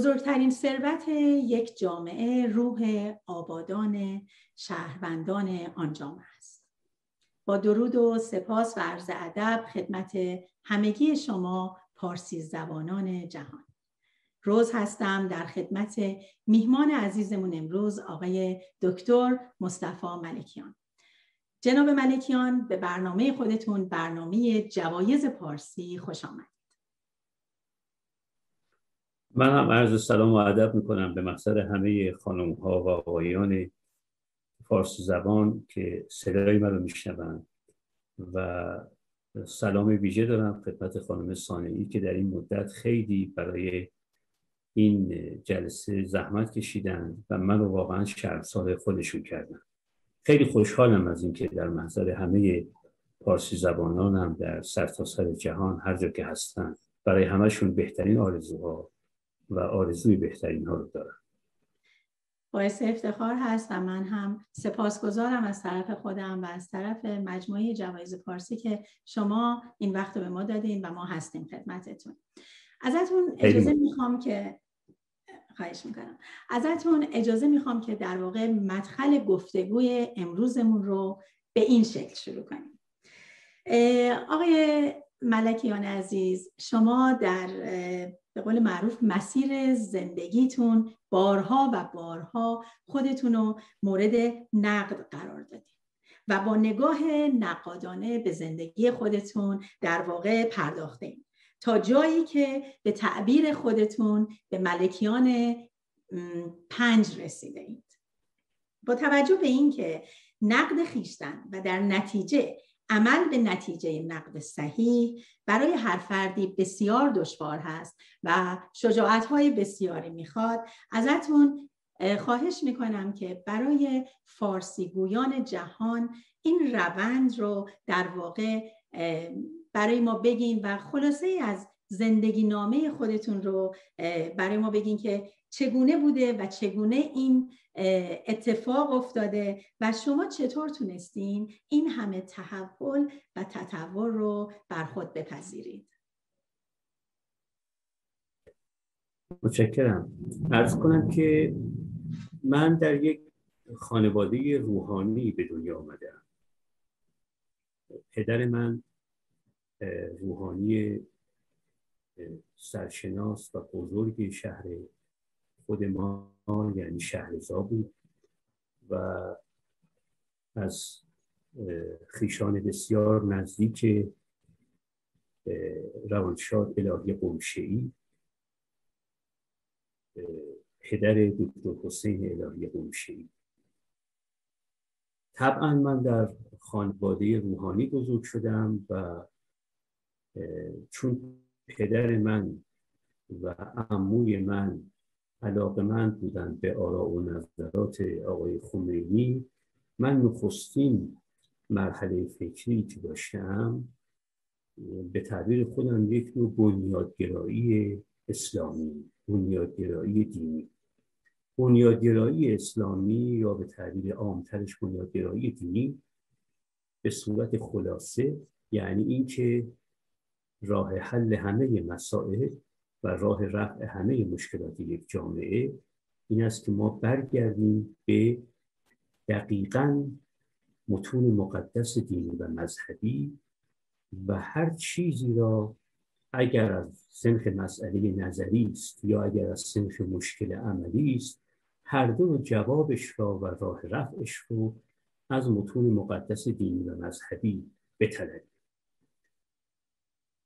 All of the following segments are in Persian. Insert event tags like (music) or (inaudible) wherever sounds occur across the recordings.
بزرگترین ثروت یک جامعه روح آبادان شهروندان آن جامعه است. با درود و سپاس و عرض ادب خدمت همگی شما پارسی زبانان جهان. روز هستم در خدمت میهمان عزیزمون امروز آقای دکتر مصطفی ملکیان. جناب ملکیان به برنامه خودتون برنامه جوایز پارسی خوش آمد من هم عرض سلام و ادب می‌کنم به مقصد همه خانم ها و آقایان فارسی زبان که صدای من رو میشنوند و سلام ویژه دارم خدمت خانم سانعی که در این مدت خیلی برای این جلسه زحمت کشیدن و من رو واقعا سال خودشون کردن خیلی خوشحالم از اینکه در محضر همه پارسی زبانانم در سرتاسر سر جهان هر جا که هستن برای همشون بهترین آرزوها و آرزوی بهترین ها رو دارم. باعث افتخار هست و من هم سپاسگزارم از طرف خودم و از طرف مجموعه جوایز پارسی که شما این وقت رو به ما دادین و ما هستیم خدمتتون. ازتون اجازه می‌خوام که خواهش می‌کنم. ازتون اجازه می‌خوام که در واقع مدخل گفتگوی امروزمون رو به این شکل شروع کنیم. آقای ملکیان عزیز شما در به قول معروف مسیر زندگیتون بارها و بارها خودتون رو مورد نقد قرار دادید و با نگاه نقادانه به زندگی خودتون در واقع پرداخته تا جایی که به تعبیر خودتون به ملکیان پنج رسیده اید با توجه به اینکه نقد خیشتن و در نتیجه عمل به نتیجه نقد صحیح برای هر فردی بسیار دشوار هست و شجاعت های بسیاری می‌خواد. ازتون خواهش می‌کنم که برای فارسی گویان جهان این روند رو در واقع برای ما بگین و خلاصه از زندگی نامه خودتون رو برای ما بگین که چگونه بوده و چگونه این اتفاق افتاده و شما چطور تونستین این همه تحول و تطور رو بر خود بپذیرید؟ متشکرم. ارز کنم که من در یک خانواده روحانی به دنیا آمدم پدر من روحانی سرشناس و بزرگ شهر خود ما یعنی شهرزا بود و از خیشان بسیار نزدیک روانشاد الهی قمشهی پدر دکتر حسین الهی قمشهی طبعا من در خانواده روحانی بزرگ شدم و چون پدر من و عموی من علاقه من بودن به آراء و نظرات آقای خمینی. من نخستین مرحله فکری که داشتم به تعبیر خودم یک نوع بنیادگرایی اسلامی بنیادگرایی دینی. بنیادگرایی اسلامی یا به تعبیر عامترش بنیادگرایی دینی به صورت خلاصه یعنی اینکه راه حل همه مسائل و راه رفع همه مشکلات یک جامعه این است که ما برگردیم به دقیقا متون مقدس دینی و مذهبی و هر چیزی را اگر از سنخ مسئله نظری است یا اگر از سنخ مشکل عملی است هر دو جوابش را و راه رفعش رو از متون مقدس دینی و مذهبی بطلبیم.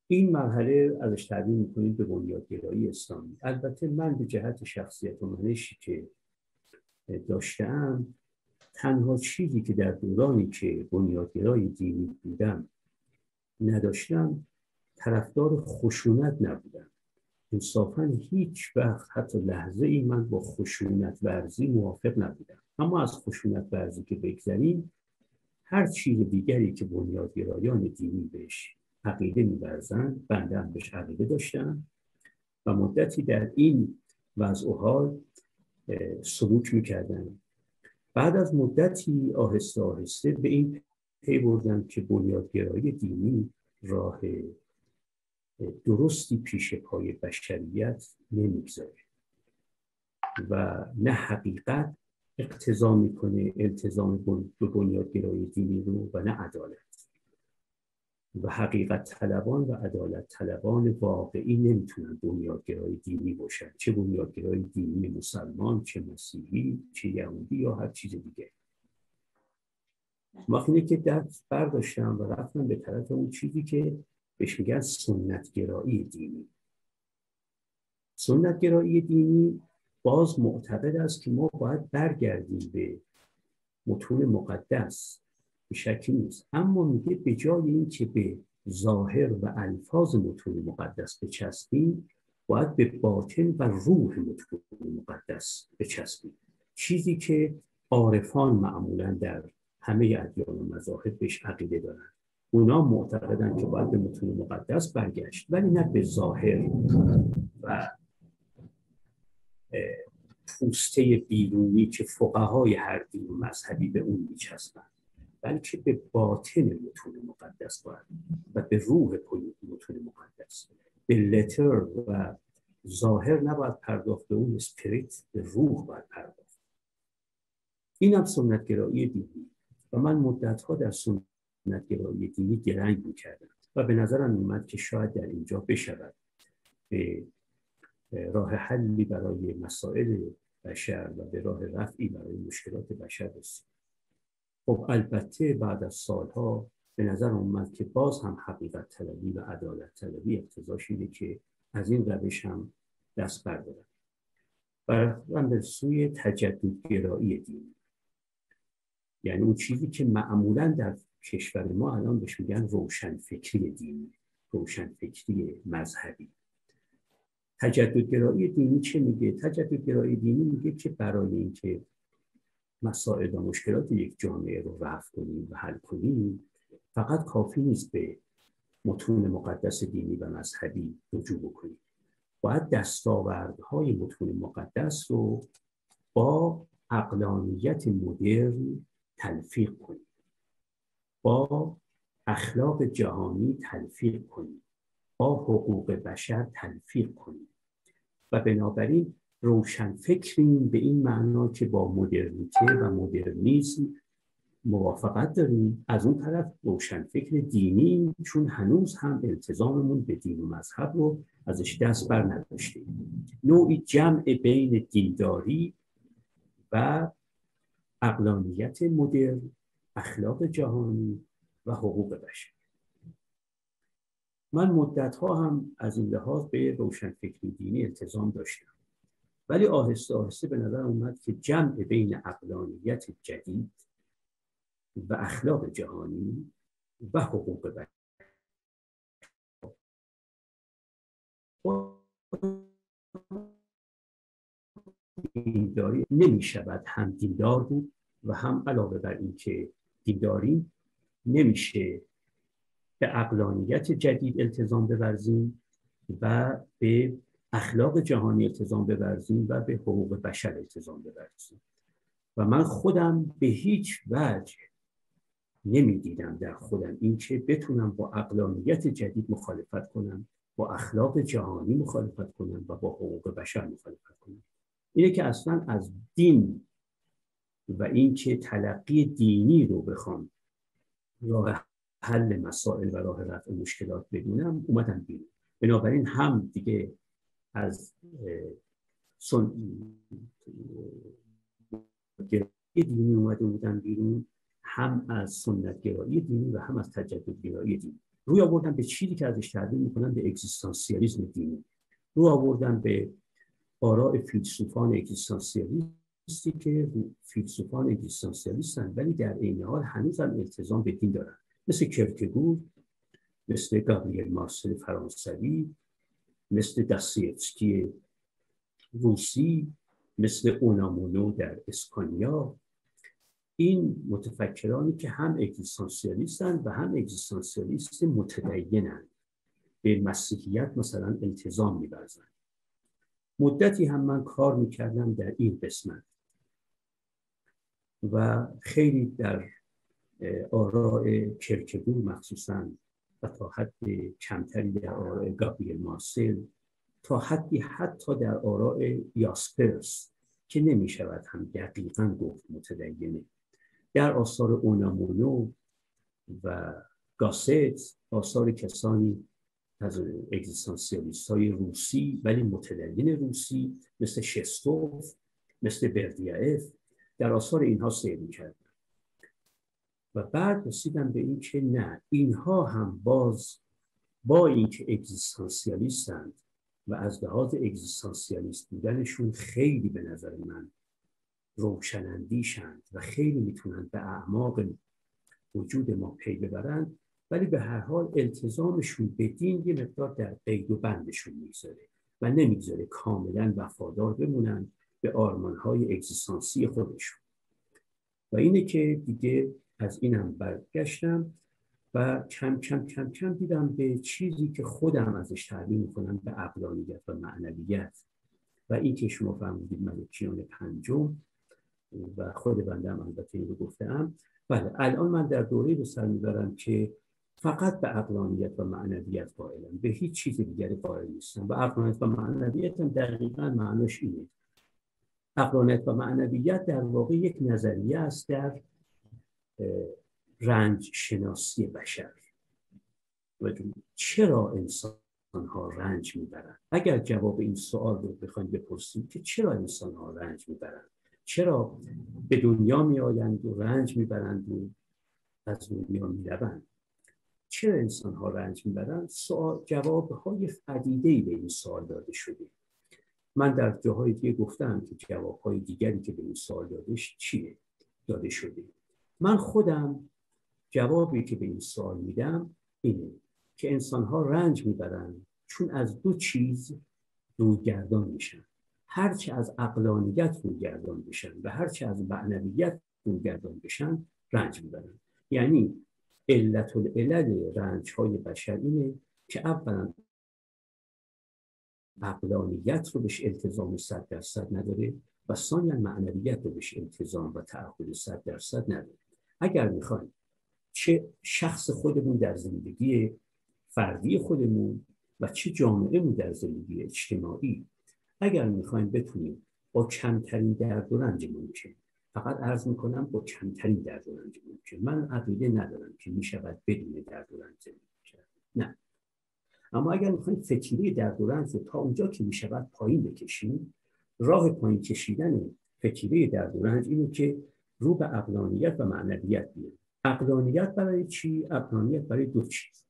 این مرحله ازش تعبیر می‌کنید به بنیادگرایی اسلامی. البته من به جهت شخصیت و منشی که داشتم تنها چیزی که در دورانی که بنیادگرای دینی بودم نداشتم طرفدار خشونت نبودم. انصافا هیچ وقت حتی لحظه ای من با خشونت ورزی موافق نبودم. اما از خشونت ورزی که بگذریم هر چیز دیگری که بنیادگرایان دینی بهش عقیده میورزند بنده هم بهش عقیده داشتم و مدتی در این وضع و حال سلوک می‌کردم بعد از مدتی آهسته آهسته به این پی بردم که بنیادگرایی دینی راه درستی پیش پای بشریت نمی‌گذاره و نه حقیقت اقتضا می‌کنه التزام به بنیادگرایی دینی رو و نه عدالت. و حقیقت طلبان و عدالت طلبان واقعی نمی‌تونن بنیادگرای دینی باشن. چه بنیادگرای دینی مسلمان چه مسیحی چه یهودی یا هر چیز دیگه. وقتی که دست برداشتم و رفتم به طرف اون چیزی که بهش میگن سنتگرایی دینی. سنتگرایی دینی باز معتقد است که ما باید برگردیم به متون مقدس. شکی نیست. اما میگه به جای اینکه به ظاهر و الفاظ متون مقدس بچسبیم باید به باطن و روح متون مقدس بچسبیم چیزی که عارفان معمولا در همه ادیان و مذاهب بهش عقیده دارن. اونا معتقدن که باید به متون مقدس برگشت ولی نه به ظاهر و پوسته بیرونی که فقهای هر دین مذهبی به اون میچسبند بلکه به باطن متون مقدس باید و به روح متون مقدس. به لتر و ظاهر نباید پرداخت به اون اسپریت به روح باید پرداخت. این هم سنتگرایی دینی. و من مدتها در سنتگرایی دینی گرنگ می‌کردم و به نظرم اومد که شاید در اینجا بشود. به راه حلی برای مسائل بشر و به راه رفعی برای مشکلات بشر رسید. خب البته بعد از سالها به نظر اومد که باز هم حقیقت طلبی و عدالت طلبی اقتضاش اینه که از این روش هم دست بردارن. و به سوی تجددگرایی دینی یعنی اون چیزی که معمولا در کشور ما الان بهش میگن روشنفکری دینی روشنفکری مذهبی. تجددگرایی دینی چه میگه؟ تجددگرایی دینی میگه که برای اینکه مسائل و مشکلات یک جامعه رو رفع کنیم و حل کنیم فقط کافی نیست به متون مقدس دینی و مذهبی رجوع بکنیم. باید دستاوردهای متون مقدس رو با اقلانیت مدرن تلفیق کنیم. با اخلاق جهانی تلفیق کنیم. با حقوق بشر تلفیق کنیم. و بنابراین روشن فکریم به این معنا که با مدرنیته و مدرنیزم موافقت داریم. از اون طرف روشن فکر دینی چون هنوز هم التزاممون به دین و مذهب رو ازش دست بر نداشتیم. نوعی جمع بین دینداری و اقلانیت مدرن اخلاق جهانی و حقوق بشر. من مدت ها هم از این لحاظ به روشنفکری دینی التزام داشتم. ولی آهسته آهسته به نظر اومد که جمع بین اقلانیت جدید و اخلاق جهانی و حقوق بشر. دینداری نمی شود هم دیندار بود و هم علاوه بر اینکه دینداری نمیشه به اقلانیت جدید التزام بورزیم و به اخلاق جهانی التزام بورزیم و به حقوق بشر التزام بورزیم. و من خودم به هیچ وجه نمی‌دیدم در خودم اینکه بتونم با اقلانیت جدید مخالفت کنم با اخلاق جهانی مخالفت کنم و با حقوق بشر مخالفت کنم. اینه که اصلا از دین و اینکه تلقی دینی رو بخوام راه حل مسائل و راه رفع مشکلات بدونم اومدم بیرون. بنابراین هم دیگه از. دینی اومده بودم بیرون هم از سنت گرایی دینی و هم از تجدد گرایی دینی روی آوردن به چیزی که ازش تعبیر می‌کنن به اگزیستانسیالیسم دینی روی آوردن به آراء فیلسوفان اگزیستانسیالیستی که فیلسوفان اگزیستانسیالیستن ولی در عین حال هنوز هم التزام به دین دارن مثل کرکگور مثل گابریل مارسل فرانسوی مثل دستیفسکی روسی مثل اونامونو در اسپانیا. این متفکرانی که هم اگزیستانسیالیستن و هم اگزیستانسیالیست متدینن. به مسیحیت مثلا التزام میبرزن مدتی هم من کار می‌کردم در این قسمت. و خیلی در آراء کرکگور مخصوصا تا حد کمتری در آراء گابریل مارسل تا حدی حتی در آراء یاسپرس که نمی شود هم دقیقا گفت متدینه. در آثار اونامونو و گاست آثار کسانی از اگزیستانسیالیست های روسی ولی متدین روسی مثل شستوف مثل بردیاف در آثار اینها سیر می‌کردن و بعد رسیدم به این که نه اینها هم باز با اینکه اگزیستانسیالیستند و از لحاظ اگزیستانسیالیست بودنشون خیلی به نظر من روشنندیشند و خیلی می‌تونند به اعماق وجود ما پی ببرند ولی به هر حال التزامشون به دین یه مقدار در قید و بندشون می‌گذاره و نمی‌گذاره کاملا وفادار بمونن به آرمانهای اگزیستانسی خودشون. و اینه که دیگه از اینم برگشتم و کم کم کم کم دیدم به چیزی که خودم ازش تعبیر می‌کنم به عقلانیت و معنویت. و این که شما فرمودید ملکیان پنجم و خود بنده هم البته این رو گفتم بله الان من در دوره به سر می‌برم که فقط به عقلانیت و معنویت قائلم. به هیچ چیز دیگری قائل نیستم. و عقلانیت و معنویت هم دقیقا معناش اینه. عقلانیت و معنویت در واقع یک نظریه است در رنج شناسی بشر چرا انسان ها رنج می‌برند؟ اگر جواب این سوال رو بخوایم بپرسیم که چرا انسان ها رنج می‌برند؟ چرا به دنیا میآیند و رنج می‌برند و از دنیا می‌روند؟ چرا انسان ها رنج می‌برند؟ سوال جواب های فدیده به این سوال داده شده. من در جاهای دیگه گفتم که جواب های دیگری که به این سوال داده چیه؟ داده شده. من خودم جوابی که به این سوال میدم اینه که انسان ها رنج می‌برند چون از دو چیز روگردان میشن. هرچه از اقلانیت روگردان بشن و هرچه از معنویت روگردان بشن رنج می‌برن. یعنی علت العلل رنج های بشر اینه که اولا اقلانیت رو بهش التزام صد درصد نداره و ثانیا معنویت رو بهش التزام و تعهد صد درصد نداره. اگر می‌خوایم چه شخص خودمون در زندگی فردی خودمون و چه جامعه در زندگی اجتماعی اگر می‌خوایم بتونیم با کمترین درد و رنج ممکن فقط عرض می‌کنم با کمترین درد و رنج ممکن. من عقیده ندارم که می‌شود بدون درد و رنج کرد. نه. اما اگر می‌خوایم فتیله درد و رنج تا اونجا که می‌شود پایین بکشیم راه پایین کشیدن فتیله درد و رنج اینه که رو به اقلانیت و معنویت بیاریم اقلانیت برای چی؟ اقلانیت برای دو چیز.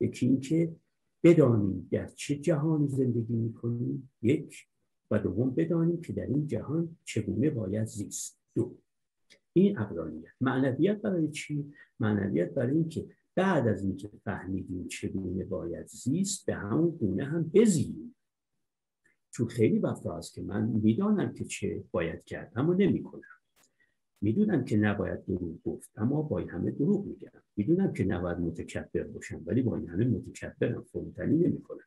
یکی اینکه بدانیم در چه جهانی زندگی می‌کنیم یک و دوم بدانیم که در این جهان چگونه باید زیست. دو. این اقلانیت معنویت برای چی؟ معنویت برای اینکه بعد از اینکه فهمیدیم چگونه باید زیست به همون گونه هم بزییم. چون خیلی وقتا هست که من می‌دانم که چه باید کرد اما نمی‌کنم. می‌دونم که نباید دروغ گفت اما با این همه دروغ میگم. می‌دونم که نباید متکبر باشم ولی با این همه متکبرم فروتنی نمی‌کنم.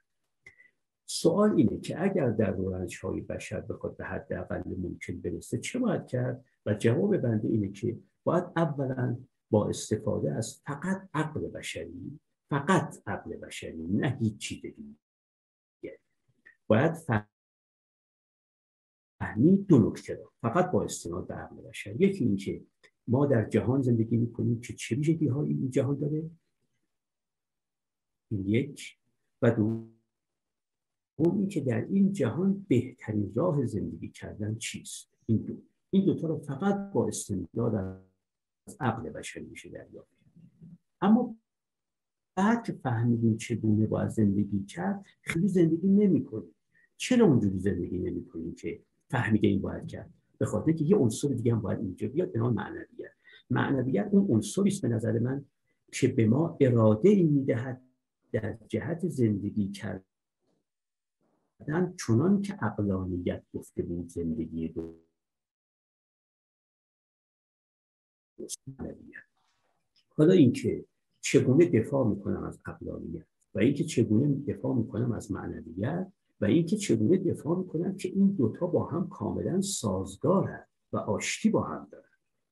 سوال اینه که اگر در رنج های بشر بخواد به حد اقل ممکن برسه چه باید کرد؟ و جواب بنده اینه که باید اولا با استفاده از فقط عقل بشری فقط عقل بشری نه هیچ چیز دیگه. باید فهمید دو نکته را فقط با استناد به عقل بشر. یکی اینکه ما در جهان زندگی می‌کنیم که چه ویژگی هایی این جهان داره. یک. و دو این که در این جهان بهترین راه زندگی کردن چیست؟ این دو. این دوتا رو فقط با استناد از عقل بشری میشه دریافت اما بعد که فهمیدیم چگونه باید زندگی کرد خیلی زندگی نمی‌کنیم. چرا اونجوری زندگی نمی‌کنیم که فهمیده این باید کرد. به خاطر که یه عنصر دیگه هم باید اینجا بیاد به نام معنویت. معنویت اون عنصری است به نظر من که به ما اراده این می‌دهد در جهت زندگی کردن چنان که اقلانیت گفته بود زندگی دو حالا اینکه چگونه دفاع می‌کنم از اقلانیت و اینکه چگونه دفاع می‌کنم از معنویت و اینکه چگونه دفاع می‌کنن که این دوتا با هم کاملا سازگارن و آشتی با هم دارن.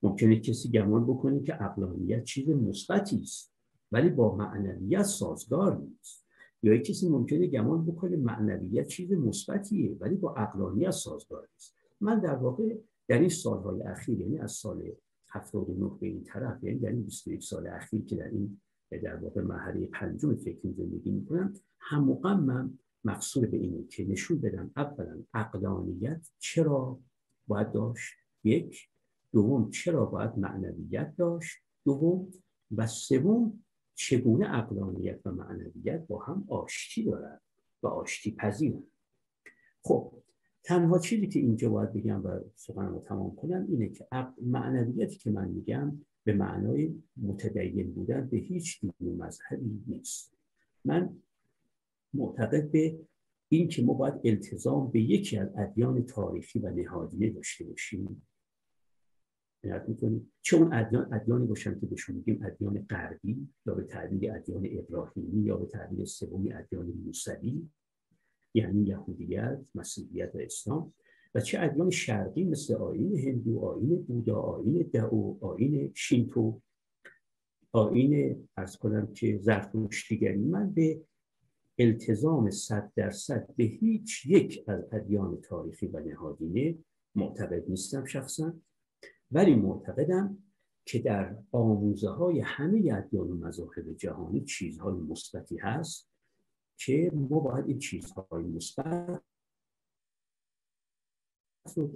ممکنه کسی گمان بکنه که اقلانیت چیز مثبتی است ولی با معنویت سازگار نیست. یا کسی ممکنه گمان بکنه معنویت چیز مثبتیه ولی با اقلانیت سازگار نیست. من در واقع در این سالهای اخیر یعنی از سال 79 به این طرف یعنی در این 21 سال اخیر که در این در واقع مرحله پنجم فکری زندگی می‌کنم هم من مقصود به اینه که نشون بدم اولا اقلانیت چرا باید داشت یک. دوم چرا باید معنویت داشت. دوم و سوم چگونه اقلانیت و معنویت با هم آشتی دارد و آشتی پذیرند خب تنها چیزی که اینجا باید بگم و سخنم رو تمام کنم اینه که معنویتی که من میگم به معنای متدین بودن به هیچ دین مذهبی نیست. من معتقد به این که ما باید التزام به یکی از ادیان تاریخی و نهادینه داشته باشیم. می‌کنیم چه اون ادیان ادیانی باشن که بهشون میگیم ادیان غربی یا به تعبیر ادیان ابراهیمی یا به تعبیر سومی ادیان موسوی یعنی یهودیت مسیحیت و اسلام. و چه ادیان شرقی مثل آین هندو آین بودا آین دعو آین شینتو. آین ارز کنم که زرتشتیگری من به التزام صد درصد به هیچ یک از ادیان تاریخی و نهادینه معتقد نیستم شخصا ولی معتقدم که در آموزه های همه ادیان و مذاهب جهانی چیزهای مثبتی هست که ما باید این چیزهای مثبت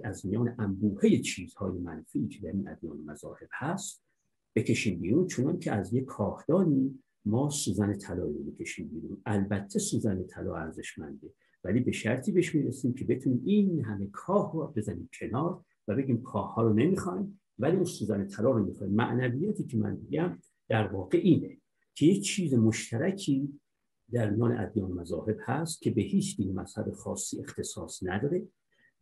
از میان انبوهه چیزهای منفی که در این ادیان مذاهب هست بکشیم بیرون چون که از یک کاهدانی ما سوزن طلایی رو بکشیم بیرون. البته سوزن طلا ارزشمنده ولی به شرطی بهش می‌رسیم که بتونیم این همه کاه رو بزنیم کنار و بگیم کاه ها رو نمی‌خوایم ولی اون سوزن طلا رو می‌خوایم. معنویتی که من میگم در واقع اینه که یک چیز مشترکی در میان ادیان مذاهب هست که به هیچ دین مذهب خاصی اختصاص نداره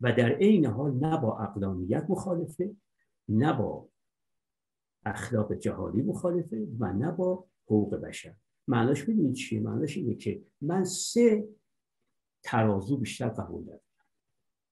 و در عین حال نه با اقلانیت مخالفه نه با اخلاق جهانی مخالفه و نه با حقوق بشر. معناش می‌دونید چیه؟ معناش اینه که من سه ترازو بیشتر قبول دارم.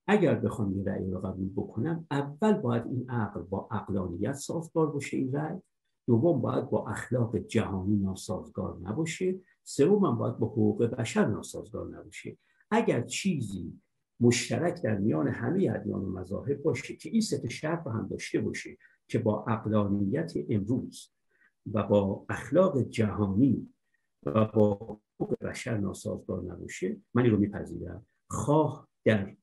اگر بخوام این رأی رو قبول بکنم اول باید این عقل با اقلانیت سازگار باشه این رأی. دوم باید با اخلاق جهانی ناسازگار نباشه. سوم باید با حقوق بشر ناسازگار نباشه. اگر چیزی مشترک در میان همه ادیان و مذاهب باشه که این سه شرط هم داشته باشه که با اقلانیت امروز و با اخلاق جهانی و با حقوق بشر ناسازگار نباشه من این رو میپذیرم. خواه در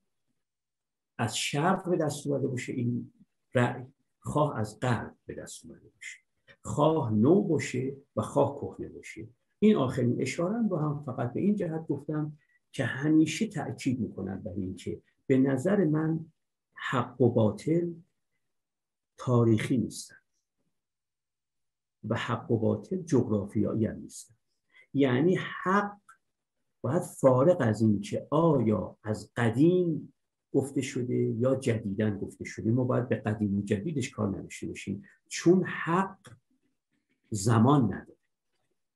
از شرق به دست اومده باشه این رأی خواه از غرب به دست اومده باشه. خواه نو باشه و خواه کهنه باشه. این آخرین اشارم رو هم فقط به این جهت گفتم که همیشه تأکید می‌کنم بر اینکه به نظر من حق و باطل تاریخی نیستن. و حق و باطل جغرافیایی هم نیستن یعنی حق باید فارغ از این که آیا از قدیم گفته شده یا جدیدن گفته شده. ما باید به قدیم و جدیدش کار نداشته باشیم. چون حق زمان نداره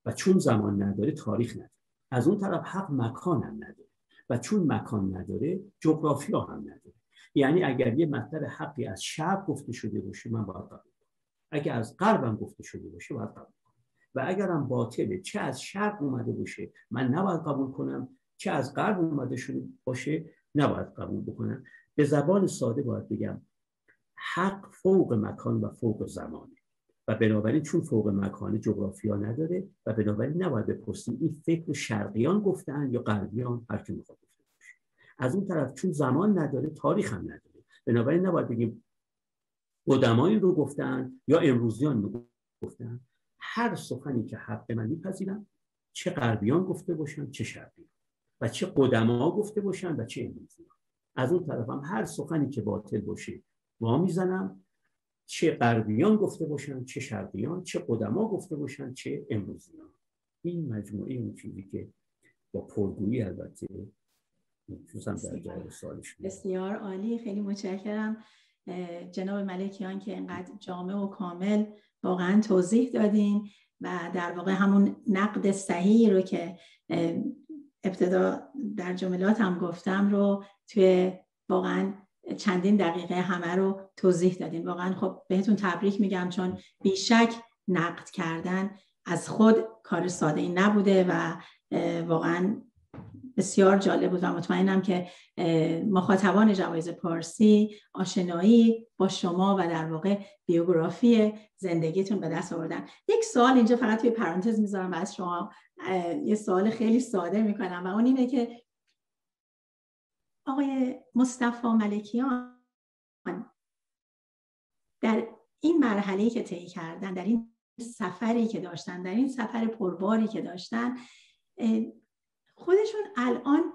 و چون زمان نداره تاریخ نداره. از اون طرف حق مکان هم نداره و چون مکان نداره جغرافیا هم نداره. یعنی اگر یه مطلب حقی از شرق گفته شده باشه من باید اگر از غربم گفته شده باشه باید قبول کنم. و اگرم باطله چه از شرق اومده باشه من نباید قبول کنم. چه از غرب اومده شده باشه نباید قبول بکنم. به زبان ساده باید بگم حق فوق مکان و فوق زمانه. و بنابراین چون فوق مکان جغرافیا نداره و بنابراین نباید بپرسیم این فکر شرقیان گفتن یا غربیان هر کی می‌خواد از اون طرف چون زمان نداره تاریخ هم نداره بنابراین نباید بگیم قدمایی رو گفتن یا امروزیان رو گفتن هر سخنی که حق من میپذیرم چه غربیان گفته باشن چه شرقیان و چه قدما گفته باشن و چه امروزیان. از اون طرف هم هر سخنی که باطل باشه ما می‌زنم چه غربیان گفته باشن چه شرقیان چه قدما گفته باشن چه امروزیان. این مجموعه اون چیزی که با پرگویی البته در بسیار عالی. خیلی متشکرم. جناب ملکیان که اینقدر جامع و کامل واقعا توضیح دادین و در واقع همون نقد صحیح رو که ابتدا در جملات هم گفتم رو توی واقعا چندین دقیقه همه رو توضیح دادین. واقعا خب بهتون تبریک میگم چون بیشک نقد کردن از خود کار ساده ای نبوده و واقعا بسیار جالب بود و مطمئنم که مخاطبان جوایز پارسی آشنایی با شما و در واقع بیوگرافی زندگیتون به دست آوردن. یک سوال اینجا فقط توی پرانتز می‌ذارم و از شما یه سوال خیلی ساده می‌کنم و اون اینه که آقای مصطفی ملکیان در این مرحله که طی کردن در این سفری که داشتن در این سفر پرباری که داشتن خودشون الان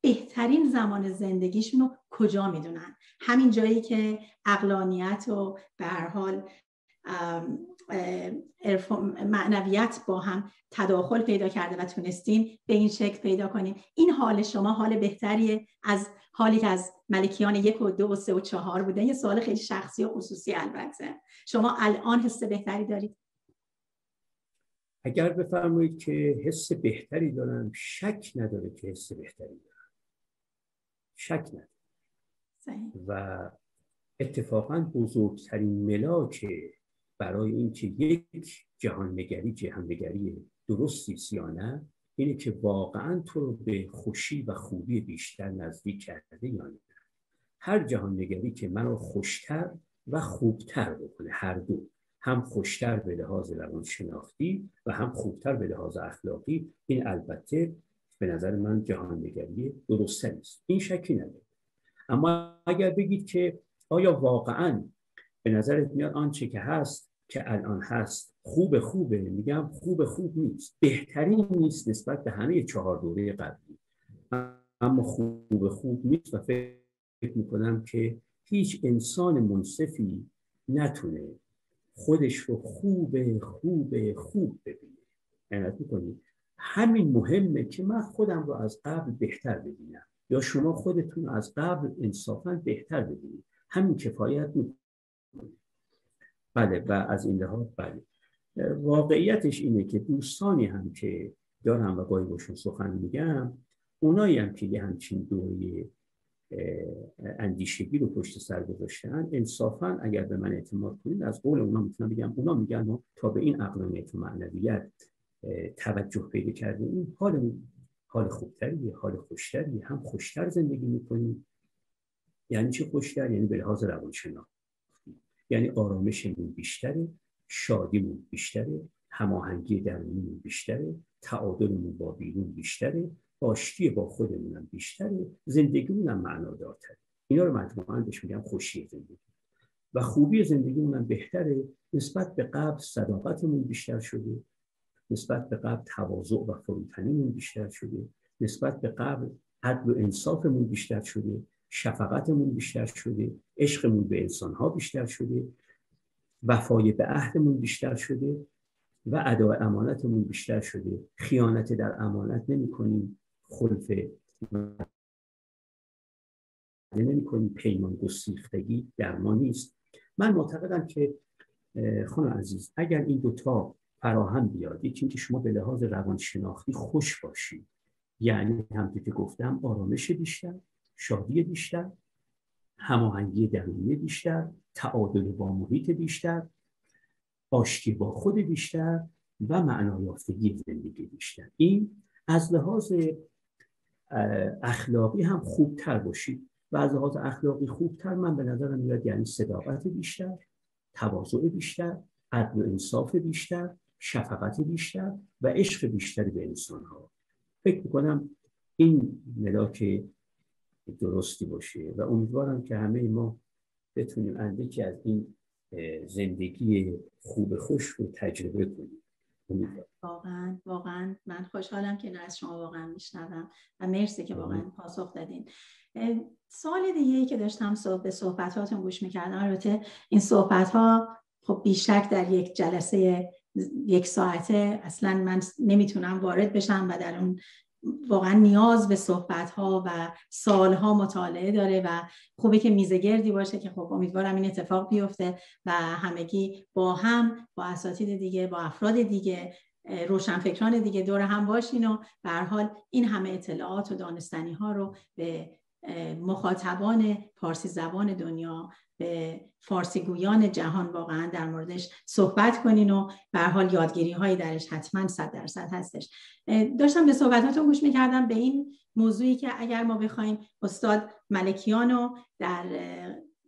بهترین زمان زندگیشون رو کجا می‌دونن؟ همین جایی که اقلانیت و به هر حال معنویت با هم تداخل پیدا کرده و تونستین به این شکل پیدا کنین این حال شما حال بهتریه از حالی که از ملکیان یک و دو و سه و چهار بوده. یه سوال خیلی شخصی و خصوصی البته. شما الان حس بهتری دارید؟ اگر بفرمایید که حس بهتری دارم شک نداره که حس بهتری دارم. شک نداره. و اتفاقا بزرگترین ملاک برای اینکه یک جهان نگری جهان نگری درستی سیانه اینه که واقعا تو رو به خوشی و خوبی بیشتر نزدیک کرده یا نه. هر جهان نگری که منو خوشتر و خوبتر بکنه هر دو. هم خوشتر به لحاظ روان شناختی و هم خوبتر به لحاظ اخلاقی. این البته به نظر من جهان نگری درسته نیست. این شکی نداره. اما اگر بگید که آیا واقعا به نظرت میاد آنچه که هست که الان هست خوب خوبه میگم خوب خوب نیست. بهترین نیست نسبت به همه چهار دوره قبلی. اما خوب خوب نیست و فکر می‌کنم که هیچ انسان منصفی نتونه خودش رو خوب خوب خوب ببینه. عنایت می‌کنید همین مهمه که من خودم رو از قبل بهتر ببینم. یا شما خودتون از قبل انصافا بهتر ببینید. همین کفایت می‌کنه بله و از این لحاظ بله. واقعیتش اینه که دوستانی هم که دارم و گاهی باشون سخن میگم اونایی هم که یه همچین دوره اندیشگی رو پشت سر گذاشتن انصافا اگر به من اعتماد کنید از قول اونا می‌تونم بگم اونا میگن تا به این اقلانیت و معنویت توجه پیدا کرده این حال حال خوبتریه حال خوشتریه. هم خوشتر زندگی می‌کنیم. یعنی چه خوشتر؟ یعنی به لحاظ روانشناختی. یعنی آرامشمون بیشتره شادیمون بیشتره هماهنگی درونیمون بیشتره تعادلمون با بیرون بیشتره. آشتی با خودمونم بیشتره. زندگیمون هم معنادارتره. اینا رو مجموعا بهش میگم خوشی زندگی. و خوبی زندگیمون هم بهتره. نسبت به قبل صداقتمون بیشتر شده. نسبت به قبل تواضع و فروتنیمون بیشتر شده. نسبت به قبل عدل و انصافمون بیشتر شده. شفقتمون بیشتر شده. عشقمون به انسانها بیشتر شده. وفای به عهدمون بیشتر شده. و ادای امانتمون بیشتر شده. خیانت در امانت نمی کنیم خلف نمی کنیم پیمان گسیختگی در ما نیست. من معتقدم که خانم عزیز اگر این دوتا فراهم بیاد یکی اینکه شما به لحاظ روانشناختی خوش باشید. یعنی همونطور که گفتم آرامش بیشتر شادی بیشتر هماهنگی درونی بیشتر تعادل با محیط بیشتر آشتی با خود بیشتر و معنایافتگی زندگی بیشتر. این از لحاظ اخلاقی هم خوبتر باشید. و از لحاظ اخلاقی خوبتر من به نظرم میاد یعنی صداقت بیشتر تواضع بیشتر عدل و انصاف بیشتر شفقت بیشتر و عشق بیشتری به انسان ها فکر می‌کنم این ملاک درستی باشه و امیدوارم که همه ما بتونیم اندکی از این زندگی خوب خوش رو تجربه کنیم. واقعا واقعا. من خوشحالم که از شما واقعا میشنوم و مرسی که واقعا پاسخ دادین. سال دیگه ای که داشتم صحبت به صحبتاتون گوش می‌کردم البته این صحبت ها خب بیشک در یک جلسه یک ساعته. اصلا من نمی‌تونم وارد بشم و در اون واقعا نیاز به صحبت ها و سالها مطالعه داره و خوبه که میزه گردی باشه که خب امیدوارم این اتفاق بیفته و همگی با هم با اساتید دیگه با افراد دیگه روشنفکران دیگه دور هم باشین و به حال این همه اطلاعات و دانستنی ها رو به مخاطبان پارسی زبان دنیا به فارسی گویان جهان واقعا در موردش صحبت کنین و به حال یادگیری هایی درش حتما صد درصد هستش. داشتم به صحبتاتون گوش می‌کردم به این موضوعی که اگر ما بخوایم استاد ملکیانو در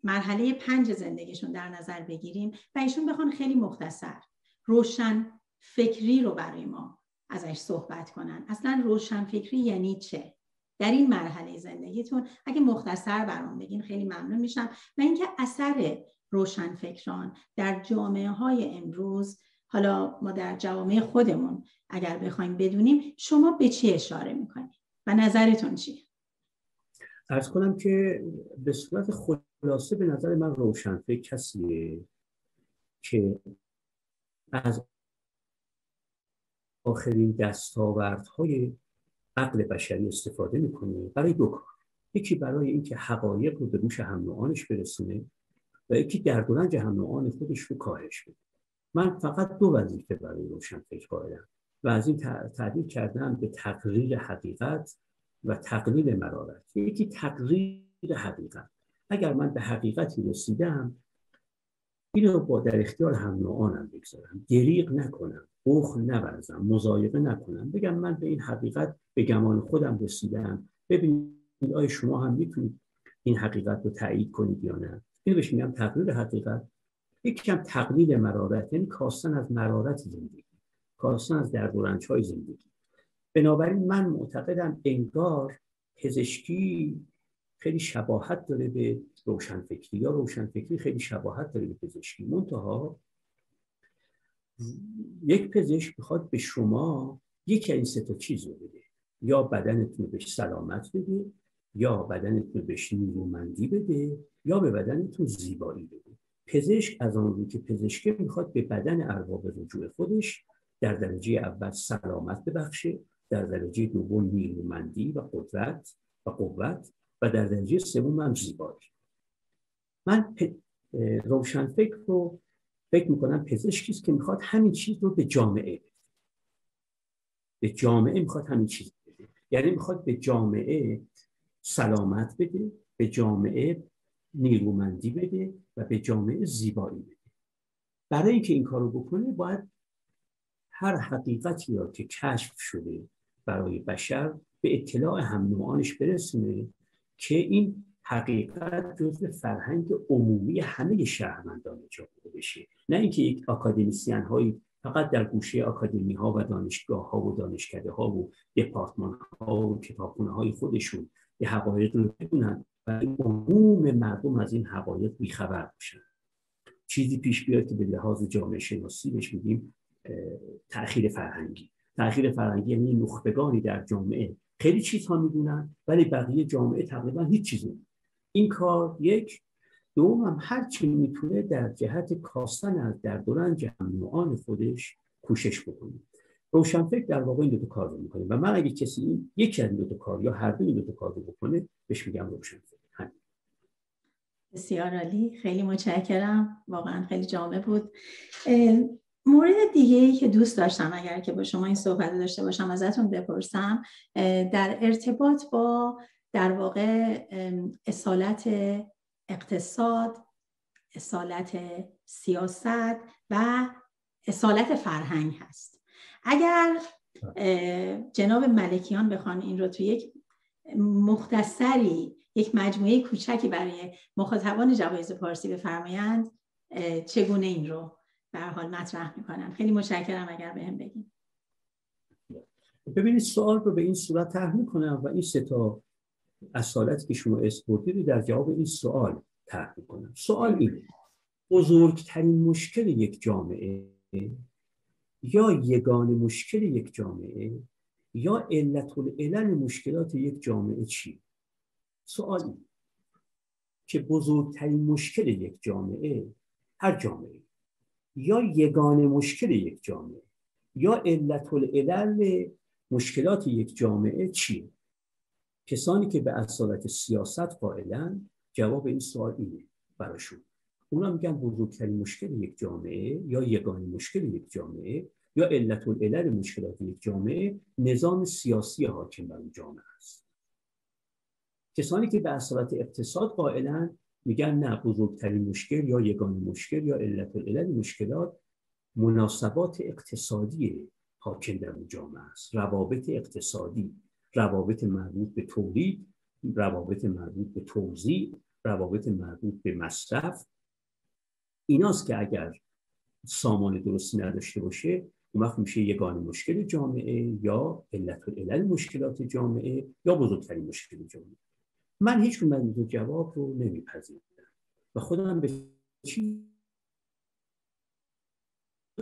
مرحله پنج زندگیشون در نظر بگیریم و ایشون بخوان خیلی مختصر روشن فکری رو برای ما ازش صحبت کنن. اصلا روشن فکری یعنی چه؟ در این مرحله زندگیتون. اگه مختصر برام بگین خیلی ممنون میشم. و اینکه اثر روشن فکران در جامعه های امروز حالا ما در جوامع خودمون اگر بخوایم بدونیم شما به چی اشاره می‌کنید؟ و نظرتون چیه؟ ارز کنم که به صورت خلاصه به نظر من روشن فکر کسیه که از آخرین دستاوردهای عقل بشری استفاده می‌کنه برای دو کار. یکی برای اینکه حقایق رو به گوش هم برسونه و یکی در دورنج هم خودش رو کاهش بده. من فقط دو وظیفه برای روشن فکر قائلم و از این تعبیر کردم به تقریر حقیقت و تقلیل مرارت. یکی تقریر حقیقت. اگر من به حقیقتی رسیدم اینو با در اختیار هم نوعانم بگذارم. دریغ نکنم بخل نورزم مزایقه نکنم. بگم من به این حقیقت به گمان خودم رسیدم. ببینید آیا شما هم می‌تونید این حقیقت رو تایید کنید یا نه؟ اینو بهش میگم تقلیل حقیقت. یک کم تقلیل مرارت یعنی کاستن از مرارت زندگی کاستن از درد و های زندگی. بنابراین من معتقدم انگار پزشکی خیلی شباهت داره به روشنفکری یا روشنفکری خیلی شباهت داره به پزشکی. منتها یک پزشک می‌خواد به شما یکی این سه تا چیز رو بده. یا بدنتون بهش سلامت بده یا بدنتون بهش نیرومندی بده یا به بدنتون زیبایی بده. پزشک از آن که پزشک می‌خواد به بدن ارباب رجوع خودش در درجه اول سلامت ببخشه در درجه دوم نیرومندی و قدرت و قوت و در درجه سوم هم زیبایی. من روشن فکر رو فکر می‌کنم پزشکی است که می‌خواد همین چیز رو به جامعه به جامعه می‌خواد همین چیز یعنی می‌خواد به جامعه سلامت بده به جامعه نیرومندی بده و به جامعه زیبایی بده. برای اینکه این کارو بکنه باید هر حقیقتی را که کشف شده برای بشر به اطلاع هم نوعانش برسونه که این حقیقت جزء فرهنگ عمومی همه شهروندان جامعه بشه. نه اینکه یک اکادمیسیان هایی فقط در گوشه اکادمی ها و دانشگاه ها و دانشکده ها و دپارتمان ها و کتابخونه های خودشون یه حقایق رو بدونن و عموم مردم از این حقایق بیخبر باشن. چیزی پیش بیاد که به لحاظ جامعه شناسی بهش میگیم تأخیر فرهنگی. تأخیر فرهنگی یعنی نخبگانی در جامعه. خیلی چیزها می‌دونن ولی بقیه جامعه تقریبا هیچ چیزی این کار یک دوم هم هر چی می‌تونه در جهت کاستن از در دورنج نوعان خودش کوشش بکنه. روشنفکر در واقع این دو کار رو می‌کنه و من اگه کسی این یکی از این دو کار یا هر دو این دو کار رو بکنه بهش میگم روشنفکر. بسیار عالی. خیلی متشکرم. واقعا خیلی جامع بود. مورد دیگه ای که دوست داشتم اگر که با شما این صحبت داشته باشم ازتون بپرسم در ارتباط با در واقع اصالت اقتصاد اصالت سیاست و اصالت فرهنگ هست. اگر جناب ملکیان بخوان این رو تو یک مختصری یک مجموعه کوچکی برای مخاطبان جوایز پارسی بفرمایند چگونه این رو به حال مطرح می‌کنم؟ خیلی متشکرم اگر بهم به بگین. ببینید سوال رو به این صورت طرح می‌کنم و این سه تا اصالتی که شما اسپورتی رو در جواب این سوال طرح می‌کنم. سوال اینه بزرگترین مشکل یک جامعه یا یگان مشکل یک جامعه یا علت العلل مشکلات یک جامعه چی؟ سوال اینه که بزرگترین مشکل یک جامعه هر جامعه یا یگان مشکل یک جامعه یا علت العلل مشکلات یک جامعه چیه؟ کسانی که به اصالت سیاست قائلن جواب این سوال اینه براشون. اونا میگن بزرگترین مشکل یک جامعه یا یگان مشکل یک جامعه یا علت العلل مشکلات یک جامعه نظام سیاسی حاکم بر اون جامعه است. کسانی که به اصالت اقتصاد قائلن میگن نه بزرگترین مشکل یا یگان مشکل یا علت العلل مشکلات مناسبات اقتصادی حاکم در اون جامعه است. روابط اقتصادی روابط مربوط به تولید روابط مربوط به توزیع روابط مربوط به مصرف. ایناست که اگر سامان درستی نداشته باشه اون وقت میشه یگان مشکل جامعه یا علت العلل مشکلات جامعه یا بزرگترین مشکل جامعه. من هیچ من دو جواب رو نمیپذیرم و خودم به چی؟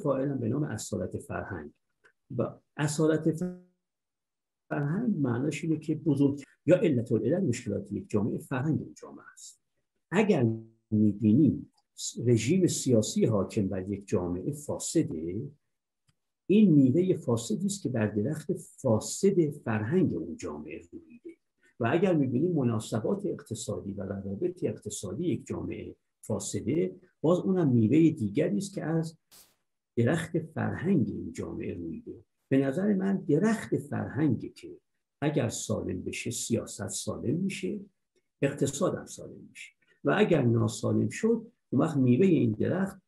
قائلم به نام اصالت فرهنگ. و اصالت فرهنگ معناش اینه که بزرگ یا علت العلل مشکلات یک جامعه فرهنگ اون جامعه است. اگر می‌بینیم رژیم سیاسی حاکم بر یک جامعه فاسده این میوه فاسدی است که بر درخت فاسد فرهنگ اون جامعه رویده و اگر می‌بینیم مناسبات اقتصادی و روابط اقتصادی یک جامعه فاسده باز اونم میوه دیگری است که از درخت فرهنگ این جامعه رویده به نظر من درخت فرهنگی که اگر سالم بشه سیاست سالم میشه اقتصاد هم سالم میشه. و اگر ناسالم شد اون وقت میوه این درخت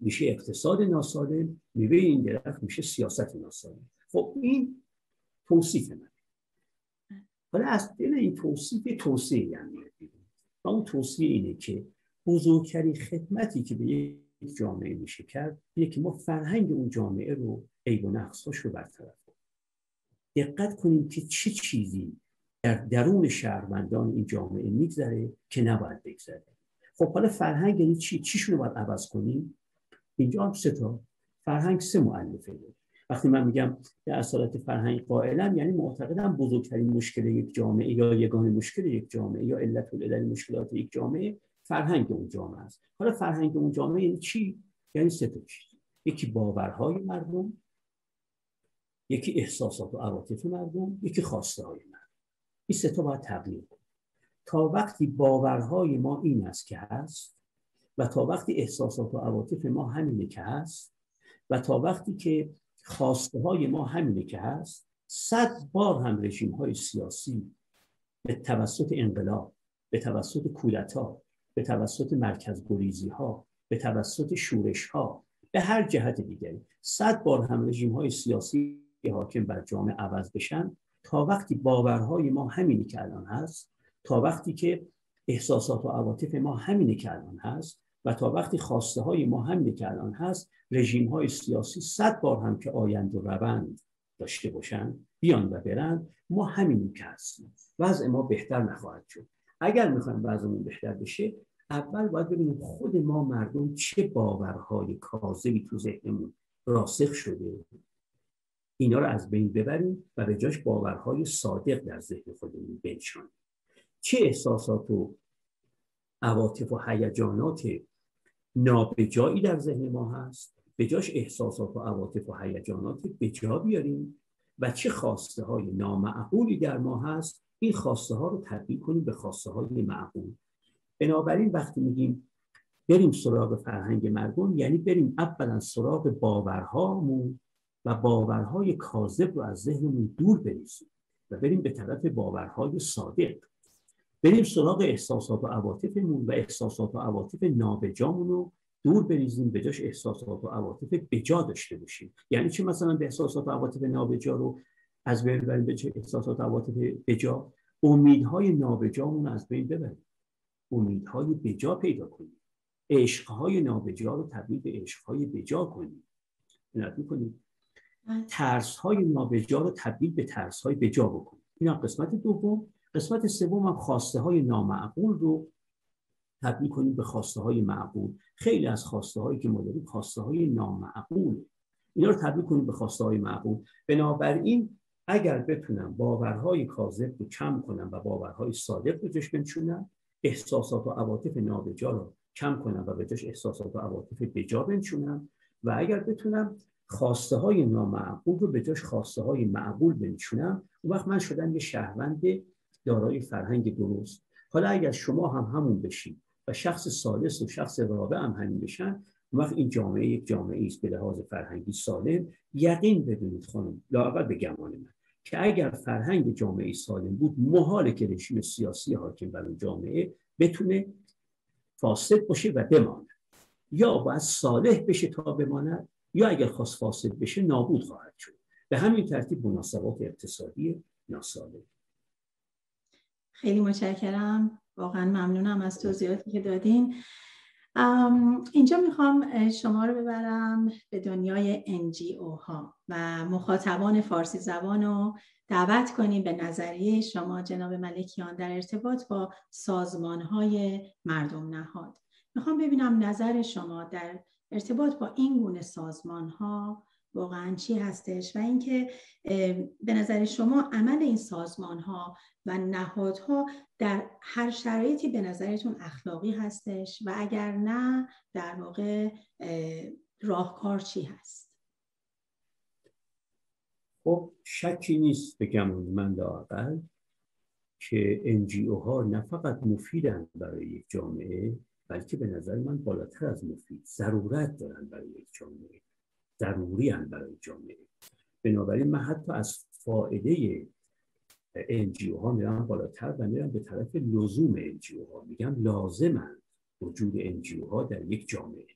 میشه اقتصاد ناسالم میوه این درخت میشه سیاست ناسالم. خب این توصیف من حالا از دل این توصیف توصیه هم و اون توصیه اینه که بزرگترین خدمتی که به یک جامعه میشه کرد اینه که ما فرهنگ اون جامعه رو عیب و نقصاش رو برطرف کنیم. دقت کنیم که چه چیزی در درون شهروندان این جامعه میگذره که نباید بگذره. خب حالا فرهنگ یعنی چی؟ چیشون رو باید عوض کنیم؟ اینجا هم سه تا. فرهنگ سه مؤلفه داره. وقتی من میگم به اصالت فرهنگ قائلم یعنی معتقدم بزرگترین مشکل یک جامعه یا یگان مشکل یک جامعه یا علت العلل مشکلات یک جامعه فرهنگ اون جامعه است. حالا فرهنگ اون جامعه یعنی چی؟ یعنی سه تا چیز. یکی باورهای مردم یکی احساسات و عواطف مردم یکی خواسته های مردم. این سه تا باید تغییر تا وقتی باورهای ما این است که هست و تا وقتی احساسات و عواطف ما همینه که هست و تا وقتی که خواسته های ما همینه که هست صد بار هم رژیم های سیاسی به توسط انقلاب به توسط کودتا به توسط مرکز گریزی ها به توسط شورش ها به هر جهت دیگری صد بار هم رژیم های سیاسی حاکم بر جامعه عوض بشن تا وقتی باورهای ما همینی که الان هست تا وقتی که احساسات و عواطف ما همینه که الان هست و تا وقتی خواسته های ما همینه که الان هست رژیم های سیاسی صد بار هم که آیند و روند داشته باشن بیان و برن ما همینی که هستیم. وضع ما بهتر نخواهد شد. اگر می‌خوایم وضعمون بهتر بشه اول باید ببینیم خود ما مردم چه باورهای کاذبی تو ذهنمون راسخ شده. اینا رو از بین ببریم و به جاش باورهای صادق در ذهن خودمون بنشانیم. چه احساسات و عواطف و هیجانات نابجایی در ذهن ما هست؟ به جاش احساسات و عواطف و هیجانات به جا بیاریم و چه خواسته های نامعقولی در ما هست؟ این خواسته ها رو تبدیل کنیم به خواسته های معقول. بنابراین وقتی میگیم بریم سراغ فرهنگ مردم یعنی بریم اولا سراغ باورهامون و باورهای کاذب رو از ذهنمون دور بریزیم و بریم به طرف باورهای صادق. بریم سراغ احساسات و عواطفمون و احساسات و عواطف نابجامون رو دور بریزیم به جاش احساسات و عواطف بجا داشته باشیم. یعنی چی مثلا به احساسات و عواطف نابجا رو از بین ببریم به احساسات و عواطف بجا؟ امیدهای نابجامون از بین ببریم. امیدهای بجا پیدا کنیم. عشقهای نابجا رو تبدیل به عشقهای بجا کنیم. بله. ترس های نابجا رو تبدیل به ترس های بجا بکنیم. این قسمت دوم. قسمت سوم هم خواسته های نامعقول رو تبدیل کنیم به خواسته های معقول. خیلی از خواسته هایی که ما داریم خواسته های نامعقول. اینا رو تبدیل کنیم به خواسته های معقول. بنابراین اگر بتونم باورهای کاذب رو کم کنم و باورهای صادق رو جش بنشونم احساسات و عواطف نابجا رو کم کنم و به جاش احساسات و عواطف بجا بنشونم و اگر بتونم خواسته های نامعقول رو به جاش خواسته های معقول بنشونم. اون وقت من شدم یه شهروند دارای فرهنگ درست. حالا اگر شما هم همون بشید و شخص سالس و شخص رابع هم همین بشن وقت این جامعه یک جامعه است به لحاظ فرهنگی سالم. یقین بدونید خانم لااقل به گمان من که اگر فرهنگ جامعه سالم بود محاله که رژیم سیاسی حاکم بر اون جامعه بتونه فاسد باشه و بماند. یا باید صالح بشه تا بماند. یا اگر خواست فاسد بشه نابود خواهد شد. به همین ترتیب مناسبات اقتصادی ناسالم. خیلی متشکرم. واقعا ممنونم از توضیحاتی که دادین. اینجا می‌خوام شما رو ببرم به دنیای NGO ها و مخاطبان فارسی زبان رو دعوت کنیم به نظریه شما جناب ملکیان در ارتباط با سازمان های مردم نهاد. می‌خوام ببینم نظر شما در ارتباط با این گونه سازمان ها واقعا چی هستش؟ و اینکه به نظر شما عمل این سازمان ها و نهادها در هر شرایطی به نظرتون اخلاقی هستش؟ و اگر نه در واقع راهکار چی هست؟ خب شکی نیست بگم من لاقل که انجیو ها نه فقط مفیدن برای یک جامعه بلکه به نظر من بالاتر از مفید ضرورت دارن برای یک جامعه. ضروری هم برای جامعه. بنابراین من حتی از فایده انجیو ها میرم بالاتر و میرم به طرف لزوم انجیو ها. میگم لازمند وجود انجیو ها در یک جامعه.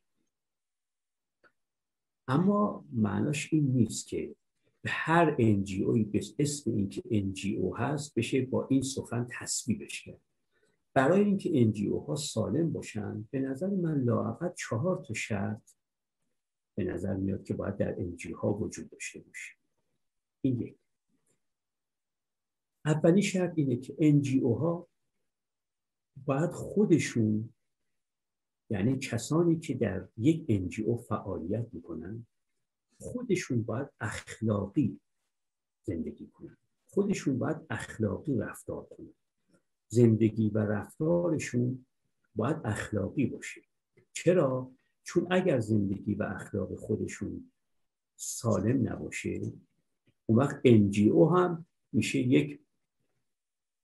اما معناش این نیست که به هر انجیوی به اسم اینکه انجیو هست بشه با این سخن تصویبش کرد. برای اینکه انجیو ها سالم باشن به نظر من لااقل چهار تا شرط به نظر میاد که باید در انجیو ها وجود داشته باشه. این یک. اولی شرط اینه که انجیو ها باید خودشون یعنی کسانی که در یک انجیو فعالیت می‌کنن خودشون باید اخلاقی زندگی کنن. خودشون باید اخلاقی رفتار کنن. زندگی و رفتارشون باید اخلاقی باشه. چرا؟ چون اگر زندگی و اخلاق خودشون سالم نباشه اون وقت NGO هم میشه یک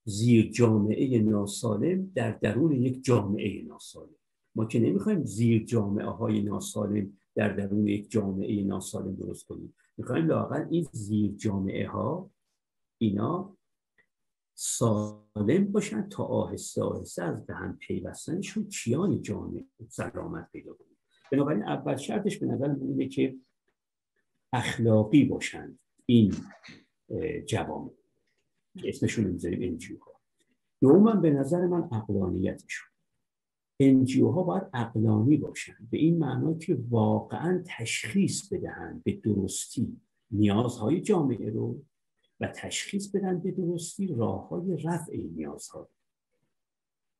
زیر جامعه ناسالم در درون یک جامعه ناسالم. ما که نمی‌خوایم زیر جامعه های ناسالم در درون یک جامعه ناسالم درست کنیم. می‌خوایم لاقل این زیر جامعه ها اینا سالم باشن تا آهسته آهسته از به هم پیوستنشون کیان جامعه سلامت پیدا کنیم بنابراین اول شرطش به نظر اینه که اخلاقی باشند این جوامع. اسمشون می‌ذاریم انجیو ها. دوما به نظر من عقلانیتشون انجیو ها باید عقلانی باشند به این معنا که واقعا تشخیص بدهند به درستی نیازهای جامعه رو و تشخیص بدن به درستی راه های رفع نیازها.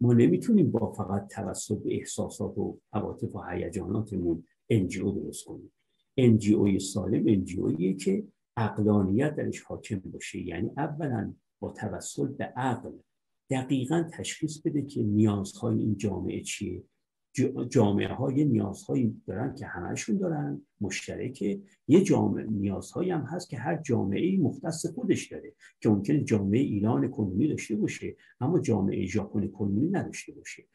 ما نمی‌تونیم با فقط توسط به احساسات و عواطف و هیجاناتمون انجیو درست کنیم. انجیوی سالم انجیویی که اقلانیت درش حاکم باشه. یعنی اولا با توسط به عقل دقیقا تشخیص بده که نیازهای این جامعه چیه. جامعه های نیازهایی دارن که همهشون دارن مشترکه. یه جامعه نیازهایی هم هست که هر جامعه مختص خودش داره که ممکن جامعه ایران کنونی داشته باشه اما جامعه ژاپن کنونی نداشته باشه.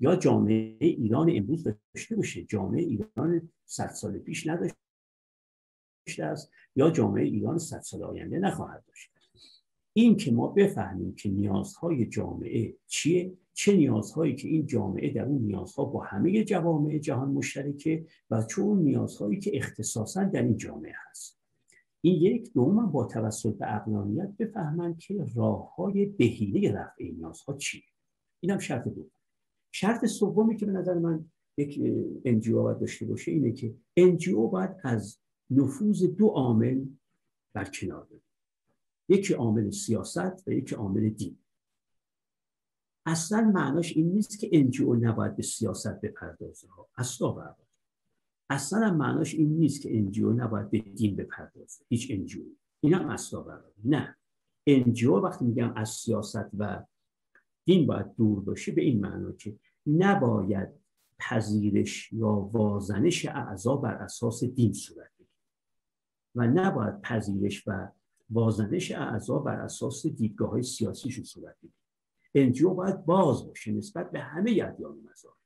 یا جامعه ایران امروز داشته باشه. جامعه ایران صد سال پیش نداشته است یا جامعه ایران صد سال آینده نخواهد داشت. این که ما بفهمیم که نیازهای جامعه چیه چه نیازهایی که این جامعه در اون نیازها با همه جوامع جهان مشترکه و چه اون نیازهایی که اختصاصا در این جامعه هست. این یک دوم با توسل به عقلانیت بفهمن که راه های بهینه رفع نیازها چیه. این هم شرط دوم. شرط سومی که به نظر من یک انجیو باید داشته باشه اینه که انجیو باید از نفوذ دو عامل برکنار یکی عامل سیاست و یکی عامل دین. اصلا معناش این نیست که انجیو نباید به سیاست بپردازه. ها اصلا ابدا اصلا معناش این نیست که انجیو نباید به دین بپردازه. هیچ انجیو این هم اصلا ابدا نه. انجیو وقتی میگم از سیاست و دین باید دور باشه به این معنا که نباید پذیرش یا وازنش اعضا بر اساس دین صورت بگیره. و نباید پذیرش و وازنش اعضا بر اساس دیدگاه های سیاسیشون صورت بگیره. انجیو باید باز باشه نسبت به همه ادیان مذاهب.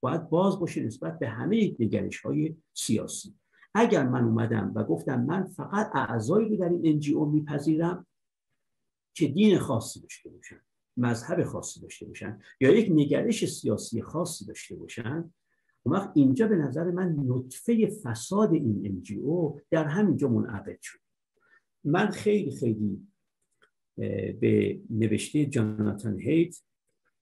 باید باز باشه نسبت به همه نگرش های سیاسی. اگر من اومدم و گفتم من فقط اعضایی رو در این انجیو میپذیرم که دین خاصی داشته باشن مذهب خاصی داشته باشن یا یک نگرش سیاسی خاصی داشته باشن اون وقت اینجا به نظر من نطفه فساد این انجیو در همینجا منعقد شد. من خیلی خیلی به نوشته جاناتان هایت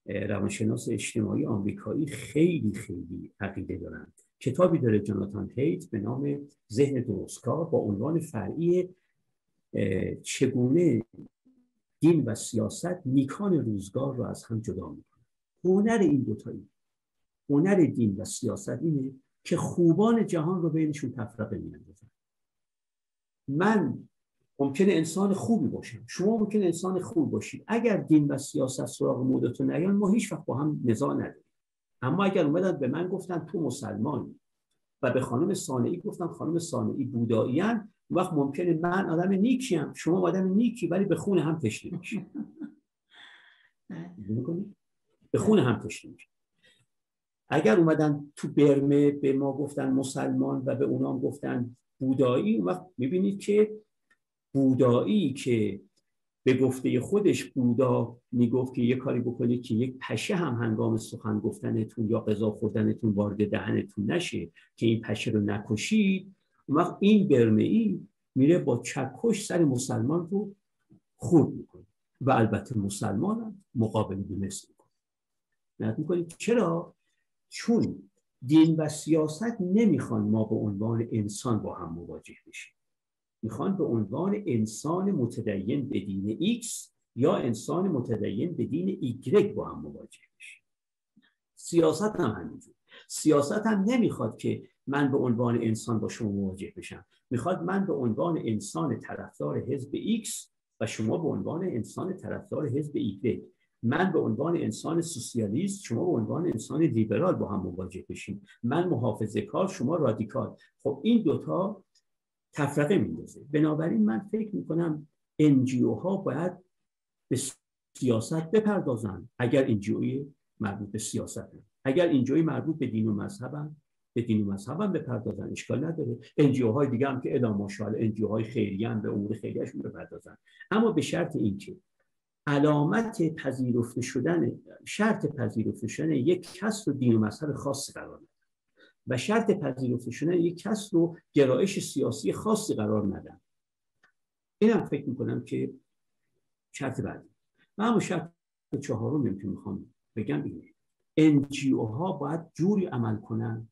روانشناس اجتماعی آمریکایی خیلی خیلی عقیده دارم کتابی داره جاناتان هیت به نام ذهن درستکار با عنوان فرعی چگونه دین و سیاست نیکان روزگار رو از هم جدا می‌کنه هنر این دوتایی هنر دین و سیاست اینه که خوبان جهان رو بینشون تفرقه میاندازن. من ممکنه انسان خوبی باشم شما ممکنه انسان خوب باشید. اگر دین و سیاست سراغ مودتون نیان ما هیچ وقت با هم نزاع نداریم. اما اگر اومدن به من گفتن تو مسلمانی و به خانم سانعی گفتن خانم سانعی بودایی وقت ممکنه من آدم نیکی هم شما آدم نیکی ولی به خون هم تشنه میشید (laughs) به خون هم تشنه میشید اگر اومدن تو برمه به ما گفتن مسلمان و به اونام گفتن بودایی اون وقت می‌بینید که بودایی که به گفته خودش بودا می‌گفت که یه کاری بکنید که یک پشه هم هنگام سخن گفتنتون یا غذا خوردنتون وارد دهنتون نشه که این پشه رو نکشید. اون وقت این برمه ای میره با چکش سر مسلمان رو خورد می‌کنه و البته مسلمان هم مقابل دونست می‌کنه. می‌کنید چرا؟ چون دین و سیاست نمی‌خوان ما به عنوان انسان با هم مواجه بشیم. می‌خوان به عنوان انسان متدین به دین X یا انسان متدین به دین Y با هم مواجه بشیم سیاست هم همینجور. سیاست هم نمی‌خواد که من به عنوان انسان با شما مواجه بشم. می‌خواد من به عنوان انسان طرفدار حزب X و شما به عنوان انسان طرفدار حزب Y من به عنوان انسان سوسیالیست شما به عنوان انسان لیبرال با هم مواجه بشیم من محافظه کار شما رادیکال. خب این دوتا تفرقه میندازه. بنابراین من فکر می‌کنم انجیو ها باید به سیاست بپردازن اگر انجیوی مربوط به سیاست اگر انجیوی مربوط به دین و مذهبن به دین و مذهب هم بپردازن اشکال نداره. انجیو های دیگه هم که الی ماشاءالله انجیو های خیریه هم به امور خیریهشون بپردازن اما به شرط اینکه علامت پذیرفته شدن شرط پذیرفته شدن یک کس رو دین و مذهب خاص قرار و شرط پذیرفته شدن یک کس رو گرایش سیاسی خاصی قرار ندن. اینم فکر می‌کنم که شرط بعدی. و اما شرط چهارم که می‌خوام بگم اینه. انجیو ها باید جوری عمل کنن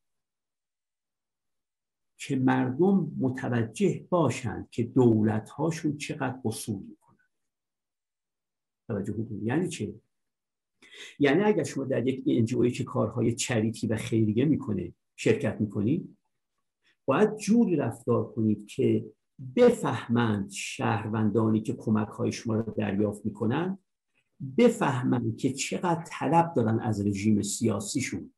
که مردم متوجه باشند که دولت هاشون چقدر قصور می‌کنن. توجه یعنی چه یعنی اگر شما در یک انجیوی که کارهای چریتی و خیریه می‌کنه شرکت می‌کنید. باید جوری رفتار کنید که بفهمند شهروندانی که کمک های شما را دریافت می‌کنند بفهمند که چقدر طلب دارن از رژیم سیاسیشون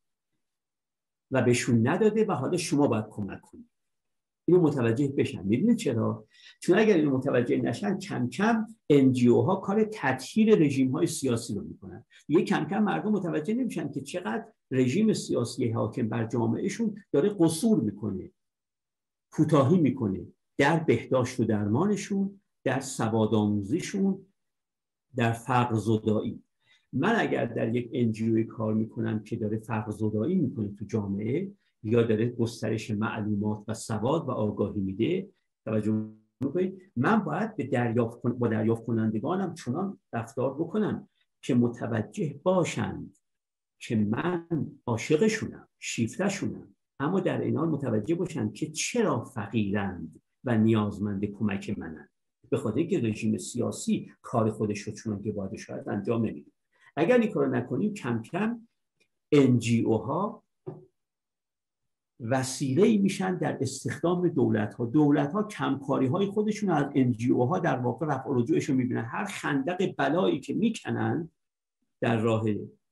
و بهشون نداده و حالا شما باید کمک کنید. اینو متوجه بشن. می‌دونید چرا؟ چون اگر اینو متوجه نشن کم کم انجیو ها کار تطهیر رژیم های سیاسی رو می‌کنن. یه کم کم مردم متوجه نمیشن که چقدر رژیم سیاسی حاکم بر جامعهشون داره قصور می‌کنه کوتاهی می‌کنه در بهداشت و درمانشون در سواد آموزیشون در فقر زدایی من اگر در یک انجیوی کار می‌کنم که داره فقر زدایی می‌کنه تو جامعه یا داره گسترش معلومات و سواد و آگاهی میده. توجه می‌کنید؟ من باید به دریافت با دریافت کنندگانم چنان رفتار بکنم که متوجه باشند که من عاشقشونم شیفتشونم اما در این حال متوجه باشند که چرا فقیرند و نیازمند کمک منند. به خاطر که رژیم سیاسی کار خودش رو چون که باید شاید انجام نمیده. اگر این کار نکنیم کم کم NGO ها وسیله میشن در استخدام دولت ها دولت ها کمکاری های خودشون از NGO ها در واقع رفع رجوعشون می‌بینن. هر خندق بلایی که می‌کنن در راه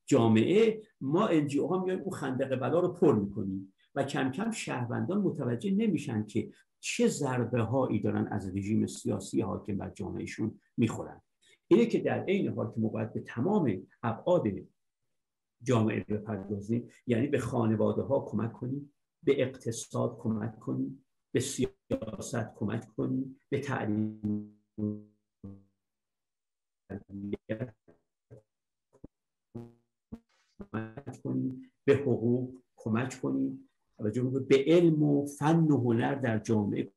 جامعه ما NGO ها میایم اون خندق بلا رو پر می‌کنیم. و کم کم شهروندان متوجه نمیشن که چه ضربه هایی دارن از رژیم سیاسی حاکم بر جامعهشون می‌خورن. اینه که در عین حال که ما به تمام ابعاد جامعه بپردازیم یعنی به خانواده ها کمک کنیم. به اقتصاد کمک کنیم به سیاست کمک کنیم به تعلیم کمک کنیم به حقوق کمک کنیم توجه به علم و فن و هنر در جامعه.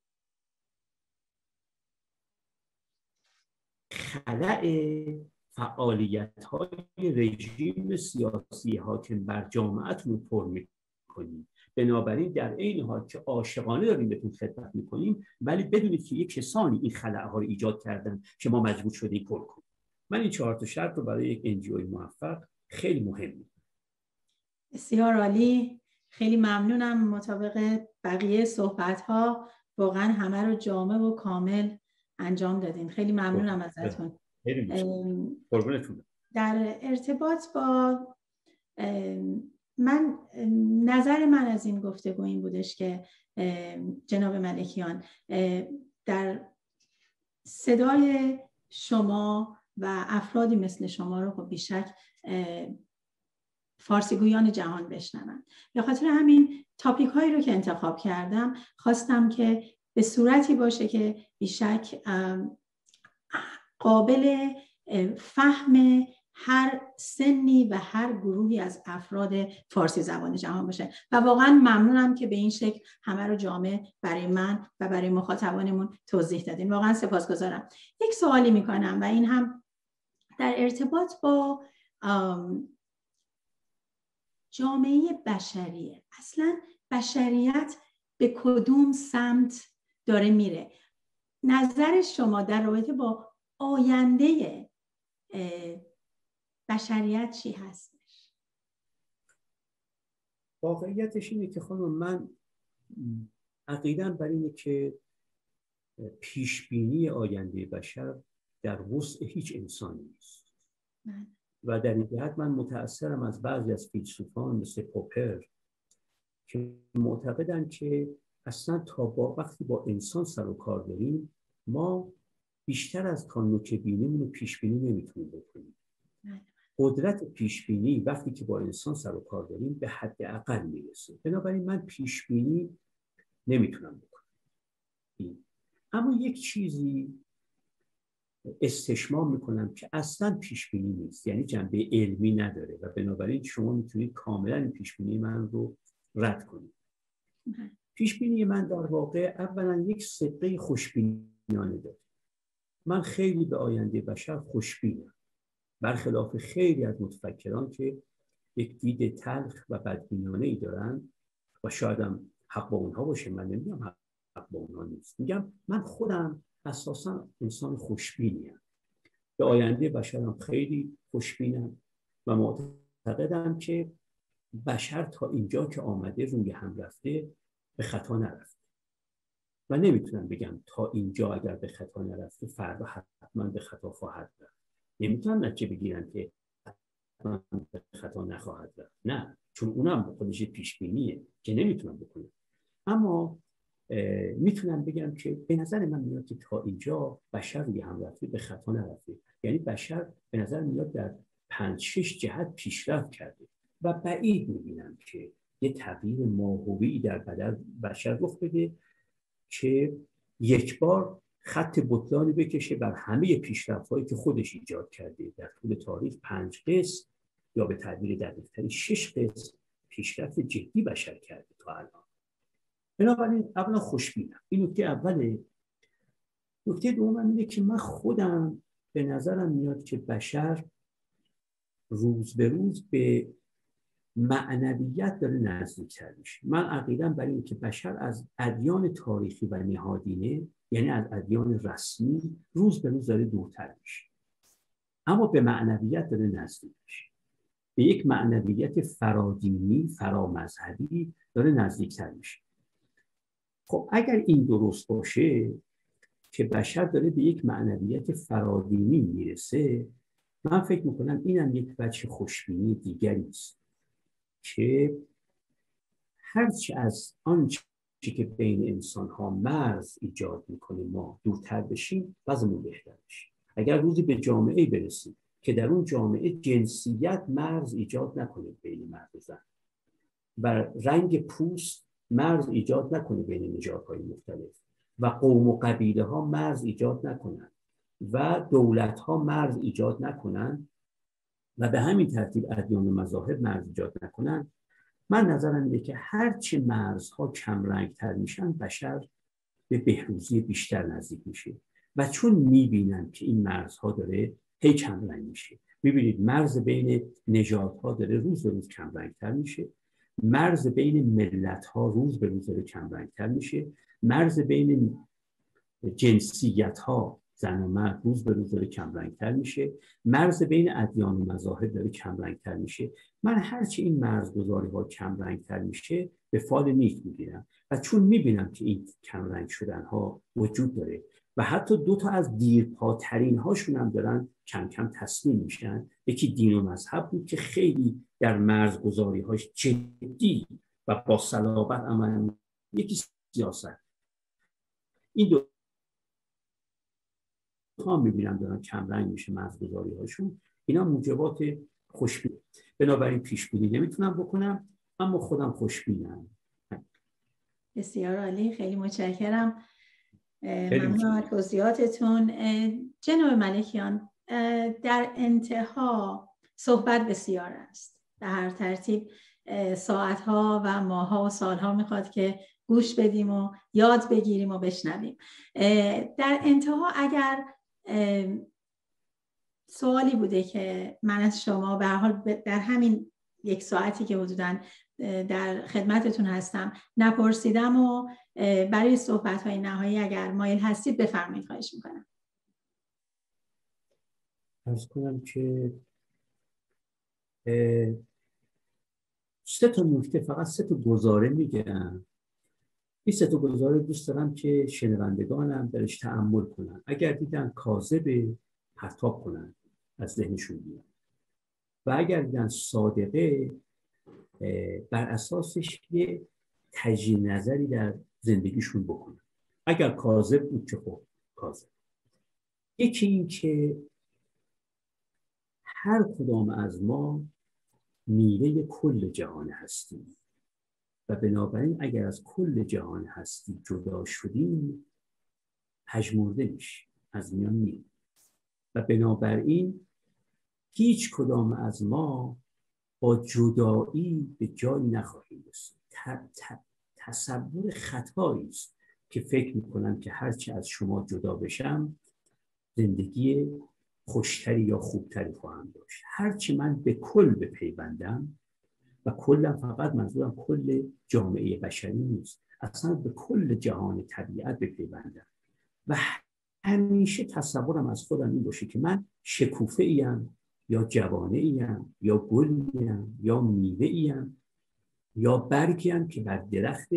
خلع فعالیت های رژیم سیاسی حاکم بر جامعه رو پر می‌کنیم بنابراین در این حال که عاشقانه داریم بهتون خدمت می‌کنیم ولی بدونید که یک کسانی این خلع ها رو ایجاد کردن که ما مجبور شدیم پر کنیم. من این چهار تا شرط رو برای یک انجیوی موفق خیلی مهم بسیار عالی. خیلی ممنونم مطابق بقیه صحبت ها واقعا همه رو جامع و کامل انجام دادین. خیلی ممنونم خب، ازتون. در ارتباط با من نظر من از این گفتگو این بودش که جناب ملکیان در صدای شما و افرادی مثل شما رو خب بیشک فارسیگویان جهان بشنون به خاطر همین تاپیک هایی رو که انتخاب کردم خواستم که به صورتی باشه که بیشک قابل فهم هر سنی و هر گروهی از افراد فارسی زبان جهان باشه. و واقعا ممنونم که به این شکل همه رو جامع برای من و برای مخاطبانمون توضیح دادین. واقعا سپاسگزارم. یک سوالی می‌کنم و این هم در ارتباط با جامعه بشریه. اصلا بشریت به کدوم سمت داره میره؟ نظر شما در رابطه با آینده بشریت چی هستش واقعیتش اینه که خانم من عقیدم بر اینه که پیشبینی آینده بشر در وسع هیچ انسانی نیست بله. و در این جهت من متأثرم از بعضی از فیلسوفان مثل پوپر که معتقدن که اصلا تا با وقتی با انسان سر و کار داریم ما بیشتر از تا نوک بینیمون رو پیش بینی نمی‌تونیم بکنیم بله. قدرت پیش بینی وقتی که با انسان سر و کار داریم به حد اقل می‌رسه. بنابراین من پیش بینی نمی‌تونم بکنم. اما یک چیزی استشمام می‌کنم که اصلا پیش بینی نیست. یعنی جنبه علمی نداره و بنابراین شما می‌تونید کاملا پیش بینی من رو رد کنید. پیش بینی من در واقع اولا یک صدقه خوشبینانه داره. من خیلی به آینده بشر خوشبینم. برخلاف خیلی از متفکران که یک دید تلخ و بدبینانه ای دارن و شاید هم حق با اونها باشه من نمیگم حق با اونها نیست. میگم من خودم اساسا انسان خوشبینیم به آینده بشرم خیلی خوشبینم و معتقدم که بشر تا اینجا که آمده روی هم رفته به خطا نرفته. و نمی‌تونم بگم تا اینجا اگر به خطا نرفته فردا حتما به خطا خواهد رفت. نمی‌تونم نتیجه بگیرم که خطا نخواهد رفت. نه چون اونم خودش پیش بینیه که نمی‌تونم بکنم اما می‌تونم بگم که به نظر من میاد که تا اینجا بشر روی هم رفته به خطا نرفته. یعنی بشر به نظر میاد در پنج شش جهت پیشرفت کرده و بعید می‌بینم که یه تغییر ماهوی در بدن بشر رخ بده که یک بار خط بطلانی بکشه بر همه پیشرفت هایی که خودش ایجاد کرده. در طول تاریخ پنج قسم یا به تعبیر دقیقتری شش قسم پیشرفت جدی بشر کرده تا الان. بنابراین اولا خوشبینم. این نکته اوله. نکته دوم اینه که من خودم به نظرم میاد که بشر روز به روز به معنویت داره نزدیکتر میشه. من عقیدم برای اینکه بشر از ادیان تاریخی و نهادینه یعنی از ادیان رسمی روز به روز داره دورتر میشه. اما به معنویت داره نزدیک میشه. به یک معنویت فرادینی فرامذهبی داره نزدیکتر میشه. خب اگر این درست باشه که بشر داره به یک معنویت فرادینی می‌رسه من فکر می‌کنم اینم یک بچه خوشبینی دیگری است که هرچی از آنچه که بین انسان ها مرز ایجاد می‌کنه ما دورتر بشیم وضعمون بهتر بشه. اگر روزی به جامعه برسیم که در اون جامعه جنسیت مرز ایجاد نکنه بین مرد و زن و رنگ پوست مرز ایجاد نکنه بین نژادهای مختلف و قوم و قبیله ها مرز ایجاد نکنن و دولت ها مرز ایجاد نکنن و به همین ترتیب ادیان و مذاهب مرز ایجاد نکنن من نظرم اینه که هرچه مرزها کم تر میشن بشر به بهروزی بیشتر نزدیک میشه. و چون می‌بینن که این مرزها داره هی کم رنگ میشه. می‌بینید مرز بین نژادها داره روز به روز کم تر میشه. مرز بین ملت ها روز به روز داره کم تر میشه. مرز بین جنسیت ها زن و مرد روز به روز داره کم تر میشه. مرز بین ادیان و مذاهب داره کم تر میشه. من هرچی این مرزگذاری ها کم تر میشه به فال نیک می‌گیرم و چون می‌بینم که این کم رنگ شدن ها وجود داره و حتی دو تا از دیرپاترین هاشون هم دارن کم کم تسلیم میشن. یکی دین و مذهب بود که خیلی در مرزگذاری هاش جدی و با صلابت عمل یکی سیاست. این دو ها می‌بینم دارن کم رنگ میشه مرزگذاری هاشون. اینا موجبات خوشبین. بنابراین پیشبینی نمی‌تونم بکنم اما خودم خوشبینم. بسیار عالی خیلی متشکرم. ممنون توضیحاتتون. جناب ملکیان در انتها صحبت بسیار است. در هر ترتیب ساعتها و ماها و سالها می‌خواد که گوش بدیم و یاد بگیریم و بشنویم. در انتها اگر سوالی بوده که من از شما به حال در همین یک ساعتی که حدودا در خدمتتون هستم نپرسیدم و برای صحبت های نهایی اگر مایل هستید بفرمایید خواهش می‌کنم. ارز کنم که سه تا نکته فقط سه تا گزاره میگم. این سه تا گزاره دوست دارم که شنوندگانم درش تعمل کنن. اگر دیدن کاذب پرتاب کنن از ذهنشون بیان. و اگر دیدن صادقه بر اساسش یه تجیه نظری در زندگیشون بکنن. اگر کاذب بود که خب کاذب. یکی این که هر کدام از ما میوه کل جهان هستیم. و بنابراین اگر از کل جهان هستی جدا شدیم پژمرده میشیم از میان میریم و بنابراین هیچ کدام از ما با جدایی به جایی نخواهیم رسید. تصور خطایی است که فکر می‌کنم که هرچی از شما جدا بشم زندگی خوشتری یا خوبتری خواهم داشت. هرچی من به کل بپیوندم و کلم فقط منظورم کل جامعه بشری نیست. اصلا به کل جهان طبیعت بپیوندم. و همیشه تصورم از خودم این باشه که من شکوفه ایم یا جوانه ایم یا گلیم یا میوه ایم یا برگیم که بر درخت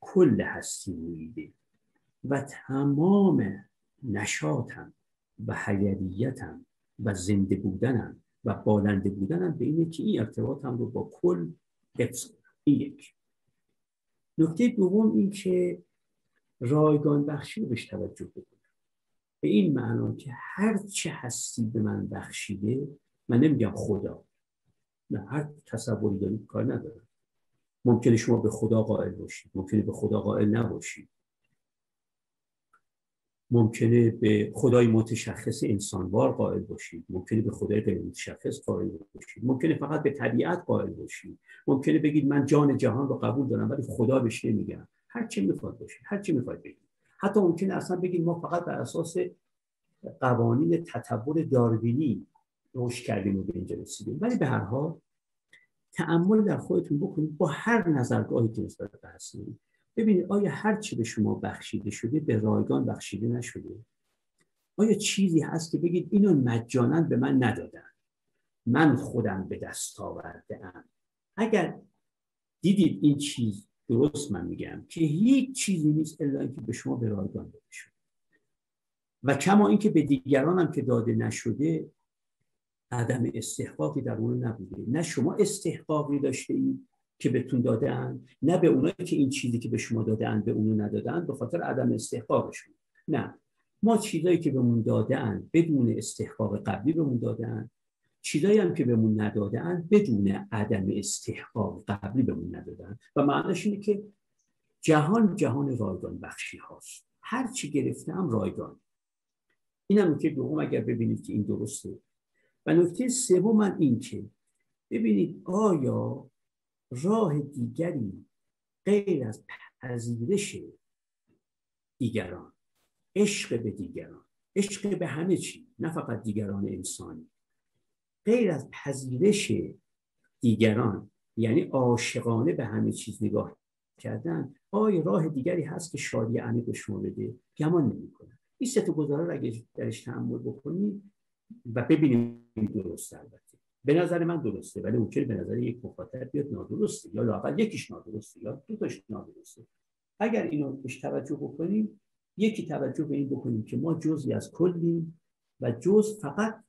کل هستی رویده و تمام نشاتم و حیریتم و زنده بودنم و بالنده بودنم به اینه که این ارتباطم رو با کل حفظ این یک. نکته دوم این که رایگان بخشی رو بهش توجه بکنم. به این معنا که هر چه هستی به من بخشیده من نمیگم خدا. نه هر تصوری دارید کار ندارم. ممکنه شما به خدا قائل باشید ممکنه به خدا قائل نباشید. ممکنه به خدای متشخص انسانوار قائل باشید. ممکنه به خدای غیر متشخص قائل باشید. ممکنه فقط به طبیعت قائل باشید. ممکنه بگید من جان جهان رو قبول دارم ولی خدا بهش نمیگم. هر چی می‌خواد باشید هر چی می‌خواد بگید حتی ممکنه اصلا بگید ما فقط بر اساس قوانین تطور داروینی رشد کردیم و به اینجا رسیدیم. ولی به هر حال تعمل در خودتون بکنید. با هر نظرگاهی که نسبت به هستید. ببینید آیا هر چی به شما بخشیده شده به رایگان بخشیده نشده؟ آیا چیزی هست که بگید اینو مجانا به من ندادن؟ من خودم به دست آورده ام اگر دیدید این چیز درست من میگم که هیچ چیزی نیست الا اینکه به شما به رایگان داده شده. و کما اینکه به دیگران هم که داده نشده عدم استحقاقی در اون نبوده. نه شما استحقاقی داشته اید که بهتون دادن نه به اونایی که این چیزی که به شما دادن به اونو ندادن به خاطر عدم استحقاقشون. نه. ما چیزایی که بهمون دادن بدون استحقاق قبلی بهمون دادن چیزایی هم که بهمون ندادن بدون عدم استحقاق قبلی بهمون ندادن و معنیش اینه که جهان جهان رایگان بخشی هاست. هر چی گرفتم رایگان. اینم که دوم اگر ببینید که این درسته. و نکته سوم من این که ببینید آیا راه دیگری غیر از پذیرش دیگران عشق به دیگران عشق به همه چی نه فقط دیگران انسانی. غیر از پذیرش دیگران یعنی عاشقانه به همه چیز نگاه کردن آیا راه دیگری هست که شادی عمیق شما بده. گمان نمی‌کنه این سه تا گزاره رو اگه درش تحمل بکنیم و ببینیم درست البته. به نظر من درسته ولی ممکنه به نظر یک مخاطب بیاد نادرسته یا لاقل یکیش نادرسته یا دو تاش نادرسته. اگر اینو بهش توجه بکنیم یکی توجه به این بکنیم که ما جزی از کلیم و جز فقط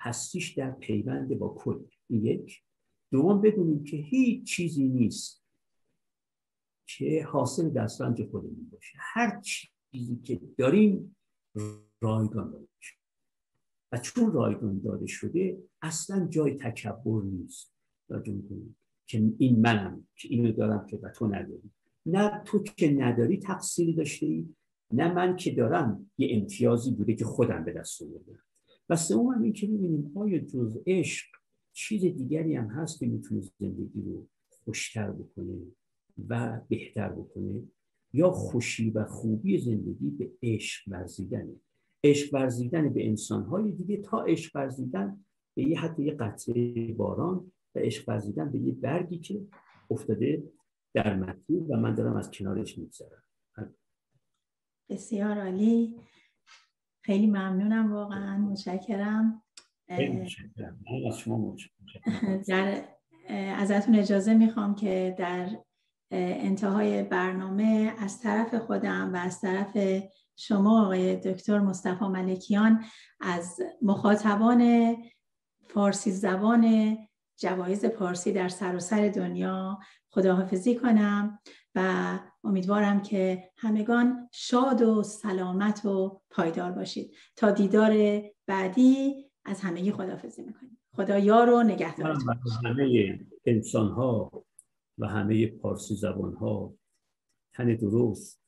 هستیش در پیوند با کل. یک. دوم بدونیم که هیچ چیزی نیست که حاصل دسترنج خودمون باشه. هر چیزی که داریم رایگان شده و چون رایگان داده شده اصلا جای تکبر نیست. که این منم که اینو دارم که و تو نداری. نه تو که نداری تقصیری داشته ای نه من که دارم یه امتیازی بوده که خودم به دست آوردم. و سوم هم این که ببینیم آیا جز عشق چیز دیگری هم هست که می‌تونه زندگی رو خوشتر بکنه و بهتر بکنه؟ یا خوشی و خوبی زندگی به عشق ورزیدنه؟ عشق ورزیدن به انسانهای دیگه تا عشق ورزیدن به یه حتی یه قطره باران و عشق ورزیدن به یه برگی که افتاده در مسیر و من دارم از کنارش میگذرم. بسیار عالی. خیلی ممنونم واقعا متشکرم. در ازتون اجازه می‌خوام که در انتهای برنامه از طرف خودم و از طرف شما آقای دکتر مصطفی ملکیان از مخاطبان فارسی زبان جوایز پارسی در سراسر دنیا خداحافظی کنم و امیدوارم که همگان شاد و سلامت و پایدار باشید. تا دیدار بعدی از همگی خداحافظی می‌کنیم. خدا یار و نگهدارتون همه انسان ها و همه پارسی زبان ها تن درست.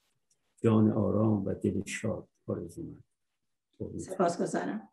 جان آرام و دل شاد آرزو سپاس گذارم